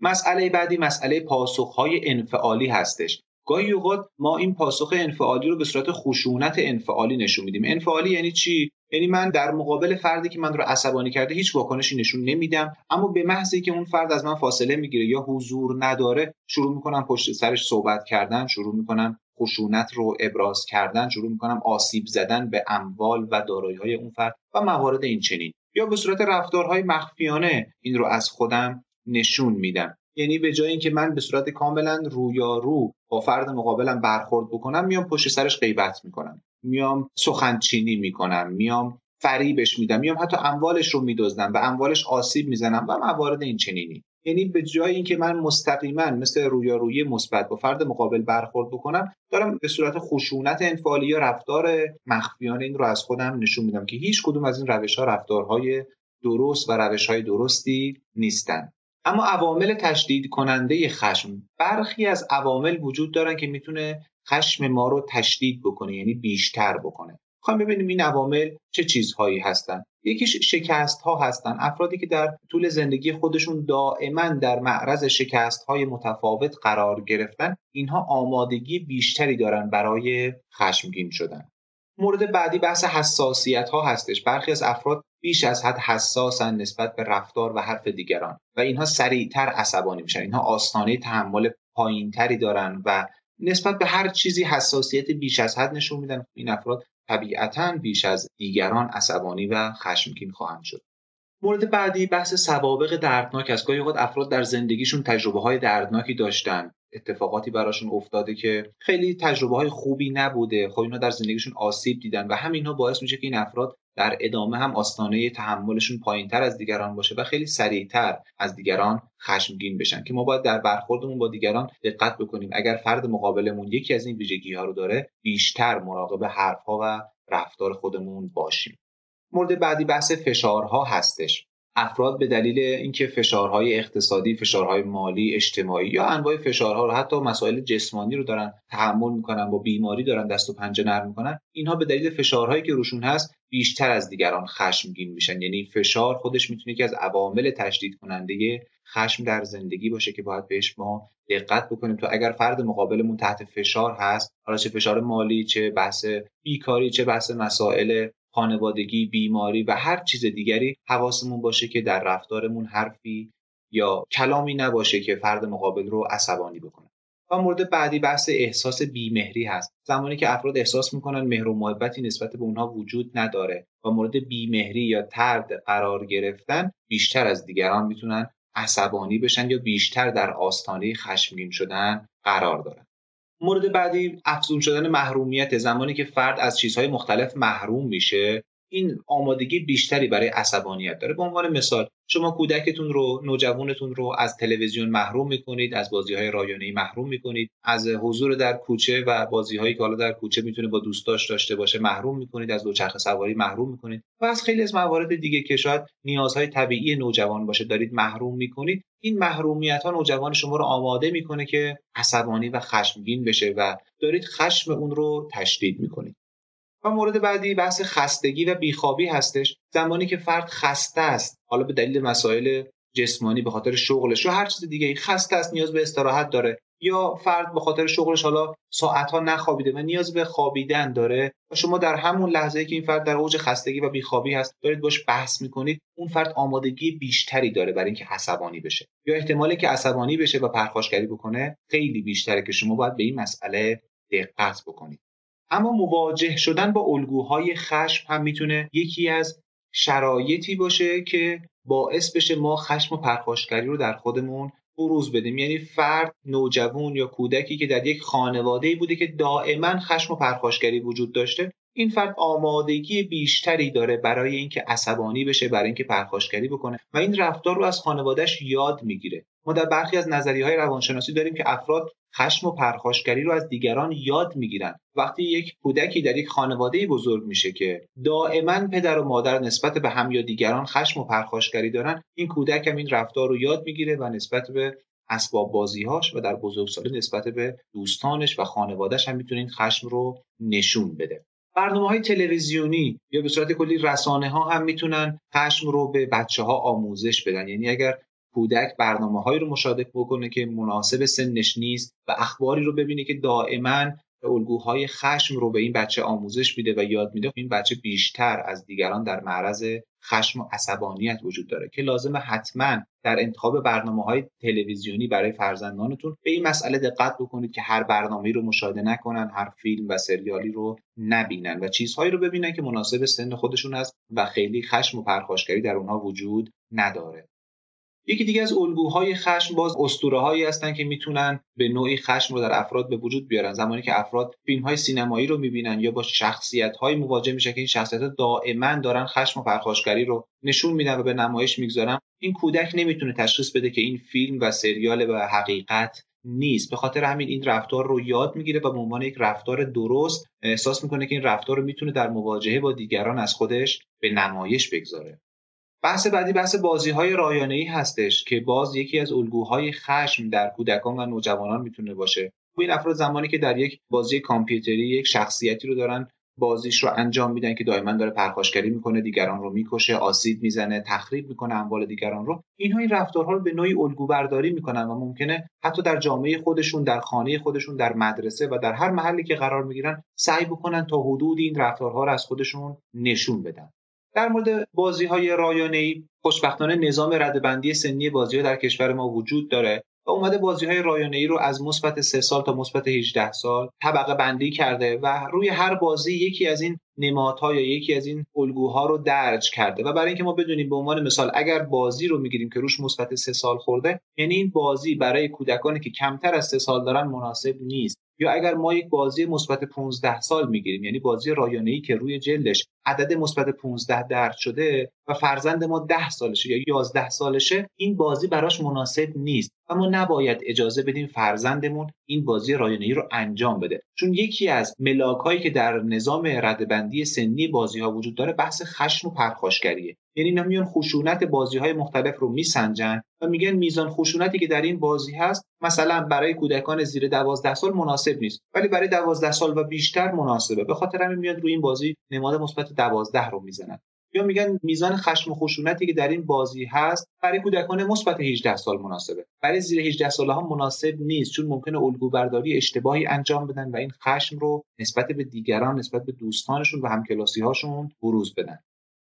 مسئله بعدی مسئله پاسخهای انفعالی هستش. گاهی اوقات ما این پاسخ انفعالی رو به صورت خشونت انفعالی نشون میدیم. انفعالی یعنی چی؟ یعنی من در مقابل فردی که من رو عصبانی کرده هیچ واکنشی نشون نمیدم اما به محضی که اون فرد از من فاصله می‌گیره یا حضور نداره شروع می‌کنم پشت سرش صحبت کردن شروع می‌کنم خشونت رو ابراز کردن شروع می‌کنم آسیب زدن به اموال و دارایی های اون فرد و موارد این چنین. یا به صورت رفتارهای مخفیانه این رو از خودم نشون میدم. یعنی به جای اینکه من به صورت کاملا رویارو با فرد مقابلم برخورد بکنم میام پشت سرش غیبت می‌کنم. میام سخنچینی می‌کنم میام فریبش میدم میام حتی اموالش رو میدزدم و اموالش آسیب می‌زنم و موارد این چنینی. یعنی به جای اینکه من مستقیما مثل رویارویی مثبت با فرد مقابل برخورد بکنم دارم به صورت خشونت انفعالی یا رفتار مخفیانه این رو از خودم نشون میدم که هیچ کدوم از این روش ها رفتارهای درست و روش های درستی نیستن. اما عوامل تشدید کننده خشم. برخی از عوامل وجود دارن که می‌تونه خشم ما رو تشدید بکنه یعنی بیشتر بکنه. خواهیم ببینیم این عوامل چه چیزهایی هستند یکیش شکست ها هستن. افرادی که در طول زندگی خودشون دائما در معرض شکست های متفاوت قرار گرفتن اینها آمادگی بیشتری دارن برای خشمگین شدن. مورد بعدی بحث حساسیت ها هستش. برخی از افراد بیش از حد حساسن نسبت به رفتار و حرف دیگران و اینها سریعتر عصبانی میشن. اینها آستانه تحمل پایینتری دارن و نسبت به هر چیزی حساسیت بیش از حد نشون میدن. این افراد طبیعتا بیش از دیگران عصبانی و خشمگین خواهند شد. مورد بعدی بحث سوابق دردناک است. گاهی اوقات افراد در زندگیشون تجربه های دردناکی داشتن. اتفاقاتی براشون افتاده که خیلی تجربه های خوبی نبوده. خب اینا در زندگیشون آسیب دیدن و همینها باعث میشه که این افراد در ادامه هم آستانه تحملشون پایینتر از دیگران باشه و خیلی سریعتر از دیگران خشمگین بشن که ما باید در برخوردمون با دیگران دقت بکنیم. اگر فرد مقابلمون یکی از این ویژگی ها رو داره بیشتر مراقب حرفها و رفتار خودمون باشیم. مورد بعدی بحث فشارها هستش. افراد به دلیل اینکه فشارهای اقتصادی، فشارهای مالی، اجتماعی یا انواع فشارها رو حتی مسائل جسمانی رو دارن تحمل می‌کنن با بیماری دارن دست و پنجه نرم می‌کنن اینها به دلیل فشارهایی که روشون هست بیشتر از دیگران خشمگین میشن. یعنی فشار خودش می‌تونه که از عوامل تشدید کننده خشم در زندگی باشه که باید بهش ما دقت بکنیم. تو اگر فرد مقابلمون تحت فشار هست حالا چه فشار مالی چه بحث بیکاری چه بحث مسائل خانوادگی بیماری و هر چیز دیگری حواسمون باشه که در رفتارمون حرفی یا کلامی نباشه که فرد مقابل رو عصبانی بکنه. و مورد بعدی بحث احساس بیمهری هست. زمانی که افراد احساس می‌کنن مهر و محبتی نسبت به اونها وجود نداره و مورد بیمهری یا ترد قرار گرفتن بیشتر از دیگران می‌تونن عصبانی بشن یا بیشتر در آستانه خشمگین شدن قرار دارن. مورد بعدی افزون شدن محرومیت زمانی که فرد از چیزهای مختلف محروم میشه. این آمادگی بیشتری برای عصبانیت داره. به عنوان مثال شما کودکتون رو نوجوانتون رو از تلویزیون محروم می‌کنید از بازی های رایانه‌ای محروم می‌کنید از حضور در کوچه و بازی هایی که حالا در کوچه می‌تونه با دوستاش داشته باشه محروم می‌کنید از دوچرخه سواری محروم می‌کنید و از خیلی از موارد دیگه که شاید نیازهای طبیعی نوجوان باشه دارید محروم می‌کنید. این محرومیت ها نوجوان شما رو آماده می‌کنه که عصبانی و خشمگین بشه و دارید خشم اون رو تشدید می‌کنید. و مورد بعدی بحث خستگی و بیخوابی هستش. زمانی که فرد خسته است حالا به دلیل مسائل جسمانی به خاطر شغلش یا هر چیز دیگه خسته است نیاز به استراحت داره. یا فرد به خاطر شغلش حالا ساعتها نخوابیده و نیاز به خوابیدن داره و شما در همون لحظه که این فرد در اوج خستگی و بیخوابی هست دارید باش بحث می‌کنید اون فرد آمادگی بیشتری داره برای اینکه عصبانی بشه. یا احتمالی که عصبانی بشه و پرخاشگری بکنه خیلی بیشتره که شما باید به این مسئله دقت بکنید. اما مواجه شدن با الگوهای خشم هم می‌تونه یکی از شرایطی باشه که باعث بشه ما خشم و پرخاشگری رو در خودمون بروز بدیم. یعنی فرد نوجوان یا کودکی که در یک خانواده بوده که دائما خشم و پرخاشگری وجود داشته این فرد آمادگی بیشتری داره برای اینکه عصبانی بشه برای اینکه پرخاشگری بکنه و این رفتار رو از خانوادهش یاد می‌گیره. ما در برخی از نظریه های روانشناسی داریم که افراد خشم و پرخاشگری رو از دیگران یاد می‌گیرن. وقتی یک کودکی در یک خانواده بزرگ میشه که دائما پدر و مادر نسبت به هم یا دیگران خشم و پرخاشگری دارن این کودک هم این رفتار رو یاد می‌گیره و نسبت به اسباب بازیهاش و در بزرگسالی نسبت به دوستانش و خانوادهش هم می‌تونه این خشم رو نشون بده. برنامه های تلویزیونی یا به صورت کلی رسانه ها هم می‌تونن خشم رو به بچه ها آموزش بدن. یعنی اگر کودک برنامه هایی رو مشاهده بکنه که مناسب سنش نیست و اخباری رو ببینه که دائما الگوهای خشم رو به این بچه آموزش میده و یاد میده. این بچه بیشتر از دیگران در معرض خشم و عصبانیت وجود داره که لازمه حتما در انتخاب برنامه های تلویزیونی برای فرزندانتون به این مسئله دقت بکنید که هر برنامه‌ای رو مشاهده نکنن هر فیلم و سریالی رو نبینن و چیزهایی رو ببینن که مناسب سن خودشون است و خیلی خشم و پرخاشگری در اونها وجود نداره. یکی دیگه از الگوهای خشم باز اسطوره هایی هستن که می‌تونن به نوعی خشم رو در افراد به وجود بیارن. زمانی که افراد فیلم های سینمایی رو می‌بینن یا با شخصیت های مواجه میشه که این شخصیت ها دائما دارن خشم و پرخاشگری رو نشون میدن و به نمایش می‌گذارن این کودک نمی‌تونه تشخیص بده که این فیلم و سریال و حقیقت نیست. به خاطر همین این رفتار رو یاد می‌گیره و به عنوان یک رفتار درست احساس می‌کنه که این رفتار رو می‌تونه در مواجهه با دیگران از خودش به نمایش بگذاره. بحث بعدی بحث بازی های رایانه ای هستش که باز یکی از الگوهای خشم در کودکان و نوجوانان می‌تونه باشه. این افراد زمانی که در یک بازی کامپیوتری یک شخصیتی رو دارن بازیش رو انجام میدن که دائما داره پرخاشگری می‌کنه دیگران رو می‌کشه آسیب می‌زنه تخریب می‌کنه اموال دیگران رو. اینها این رفتارها رو به نوعی الگو برداری می‌کنن و ممکنه حتی در جامعه خودشون در خانه خودشون در مدرسه و در هر محلی که قرار می‌گیرن سعی بکنن تا حدودی این رفتارها رو از خودشون نشون بدن. در مورد بازی های رایانه ای خوشبختانه نظام ردبندی سنی بازی ها در کشور ما وجود داره و اومده بازی های رایانه ای رو از مثبت 3 سال تا مثبت 18 سال طبقه بندی کرده و روی هر بازی یکی از این نمادها یا یکی از این الگوها رو درج کرده. و برای اینکه ما بدونیم به عنوان مثال اگر بازی رو می‌گیریم که روش مثبت سه سال خورده یعنی این بازی برای کودکانی که کمتر از سه سال دارن مناسب نیست. یا اگر ما یک بازی مثبت 15 سال می‌گیریم یعنی بازی ای که روی جلدش عدد مثبت 15 درد شده و فرزند ما 10 سالشه یا 11 سالشه این بازی براش مناسب نیست. اما نباید اجازه بدیم فرزندمون این بازی ای رو انجام بده. چون یکی از ملاک که در نظام ردبندی سنی بازی ها وجود داره بحث خشم و پرخاشگریه. یعنی اینا میان خشونت بازی های مختلف رو میسنجن و میگن میزان خشونتی که در این بازی هست مثلا برای کودکان زیر دوازده سال مناسب نیست. ولی برای دوازده سال و بیشتر مناسبه. به خاطر همین میاد روی این بازی نماد مثبت دوازده رو می‌زنن. یا میگن میزان خشم و خشونتی که در این بازی هست برای کودکان مثبت 18 سال مناسبه. برای زیر 18 ساله ها مناسب نیست چون ممکنه الگو برداری اشتباهی انجام بدن و این خشم رو نسبت به دیگران نسبت به دوستانشون و همکلاسی هاشون بروز بدن.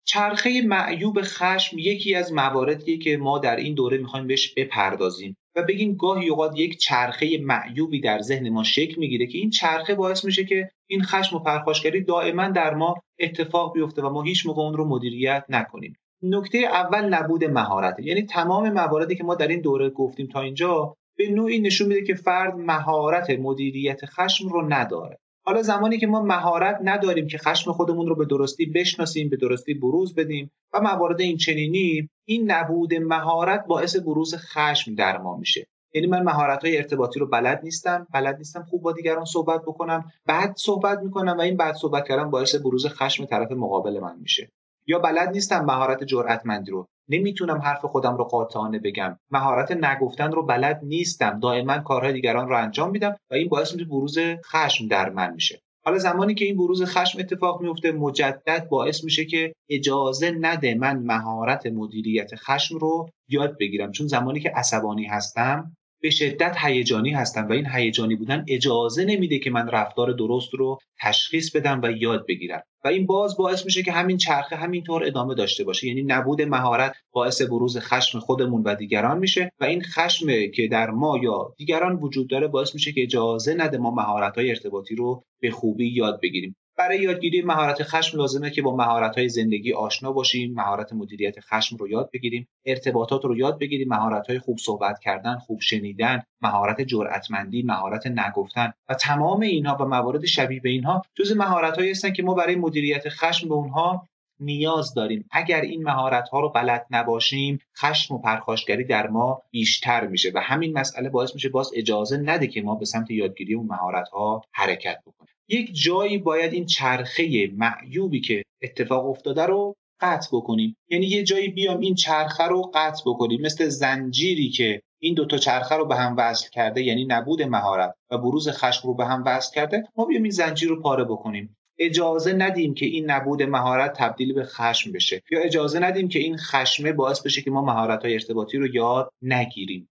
چرخه معیوب خشم یکی از مواردیه که ما در این دوره می‌خوایم بهش بپردازیم و بگیم گاهی اوقات یک چرخه معیوبی در ذهن ما شکل می‌گیره که این چرخه باعث میشه که این خشم و پرخاشگری دائما در ما اتفاق بیفته و ما هیچ موقع اون رو مدیریت نکنیم. نکته اول نبود مهارت. یعنی تمام مواردی که ما در این دوره گفتیم تا اینجا به نوعی نشون میده که فرد مهارت مدیریت خشم رو نداره. حالا زمانی که ما مهارت نداریم که خشم خودمون رو به درستی بشناسیم به درستی بروز بدیم و موارد این چنینی این نبود مهارت باعث بروز خشم در ما میشه. یعنی من مهارت های ارتباطی رو بلد نیستم بلد نیستم خوب با دیگران صحبت بکنم بعد صحبت می‌کنم و این بعد صحبت کردن باعث بروز خشم طرف مقابل من میشه. یا بلد نیستم مهارت جرأتمندی رو نمی‌تونم حرف خودم رو قاطعانه بگم. مهارت نگفتن رو بلد نیستم. دائما کارهای دیگران رو انجام میدم و این باعث میشه بروز خشم در من میشه. حالا زمانی که این بروز خشم اتفاق میفته مجدد باعث میشه که اجازه نده من مهارت مدیریت خشم رو یاد بگیرم. چون زمانی که عصبانی هستم به شدت هیجانی هستم و این هیجانی بودن اجازه نمیده که من رفتار درست رو تشخیص بدم و یاد بگیرم. و این باز باعث میشه که همین چرخه همینطور ادامه داشته باشه. یعنی نبود مهارت باعث بروز خشم خودمون و دیگران میشه و این خشم که در ما یا دیگران وجود داره باعث میشه که اجازه نده ما مهارت های ارتباطی رو به خوبی یاد بگیریم. برای یادگیری مهارت خشم لازمه که با مهارت های زندگی آشنا باشیم مهارت مدیریت خشم رو یاد بگیریم ارتباطات رو یاد بگیریم مهارت های خوب صحبت کردن خوب شنیدن مهارت جرأتمندی مهارت نگفتن و تمام اینها و موارد شبیه به اینها جز مهارت هایی هستن که ما برای مدیریت خشم به اونها نیاز داریم. اگر این مهارت ها رو بلد نباشیم خشم و پرخاشگری در ما بیشتر میشه و همین مسئله باعث میشه باز اجازه نده که ما به سمت یادگیری اون مهارت ها حرکت بکنیم. یک جایی باید این چرخه معیوبی که اتفاق افتاده رو قطع بکنیم. یعنی یه جایی بیام این چرخه رو قطع بکنیم. مثل زنجیری که این دوتا چرخه رو به هم وصل کرده یعنی نبود مهارت و بروز خشم رو به هم وصل کرده ما بیام این زنجیر رو پاره بکنیم. اجازه ندیم که این نبود مهارت تبدیل به خشم بشه. یا اجازه ندیم که این خشمه باعث بشه که ما مهارت های ارتباطی رو یاد نگیریم.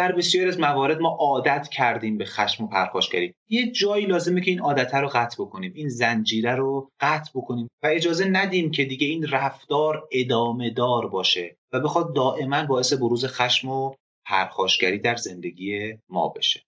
در بسیاری از موارد ما عادت کردیم به خشم و پرخاشگری یه جایی لازمه که این عادت رو قطع بکنیم این زنجیره رو قطع بکنیم و اجازه ندیم که دیگه این رفتار ادامه دار باشه و بخواد دائما باعث بروز خشم و پرخاشگری در زندگی ما بشه.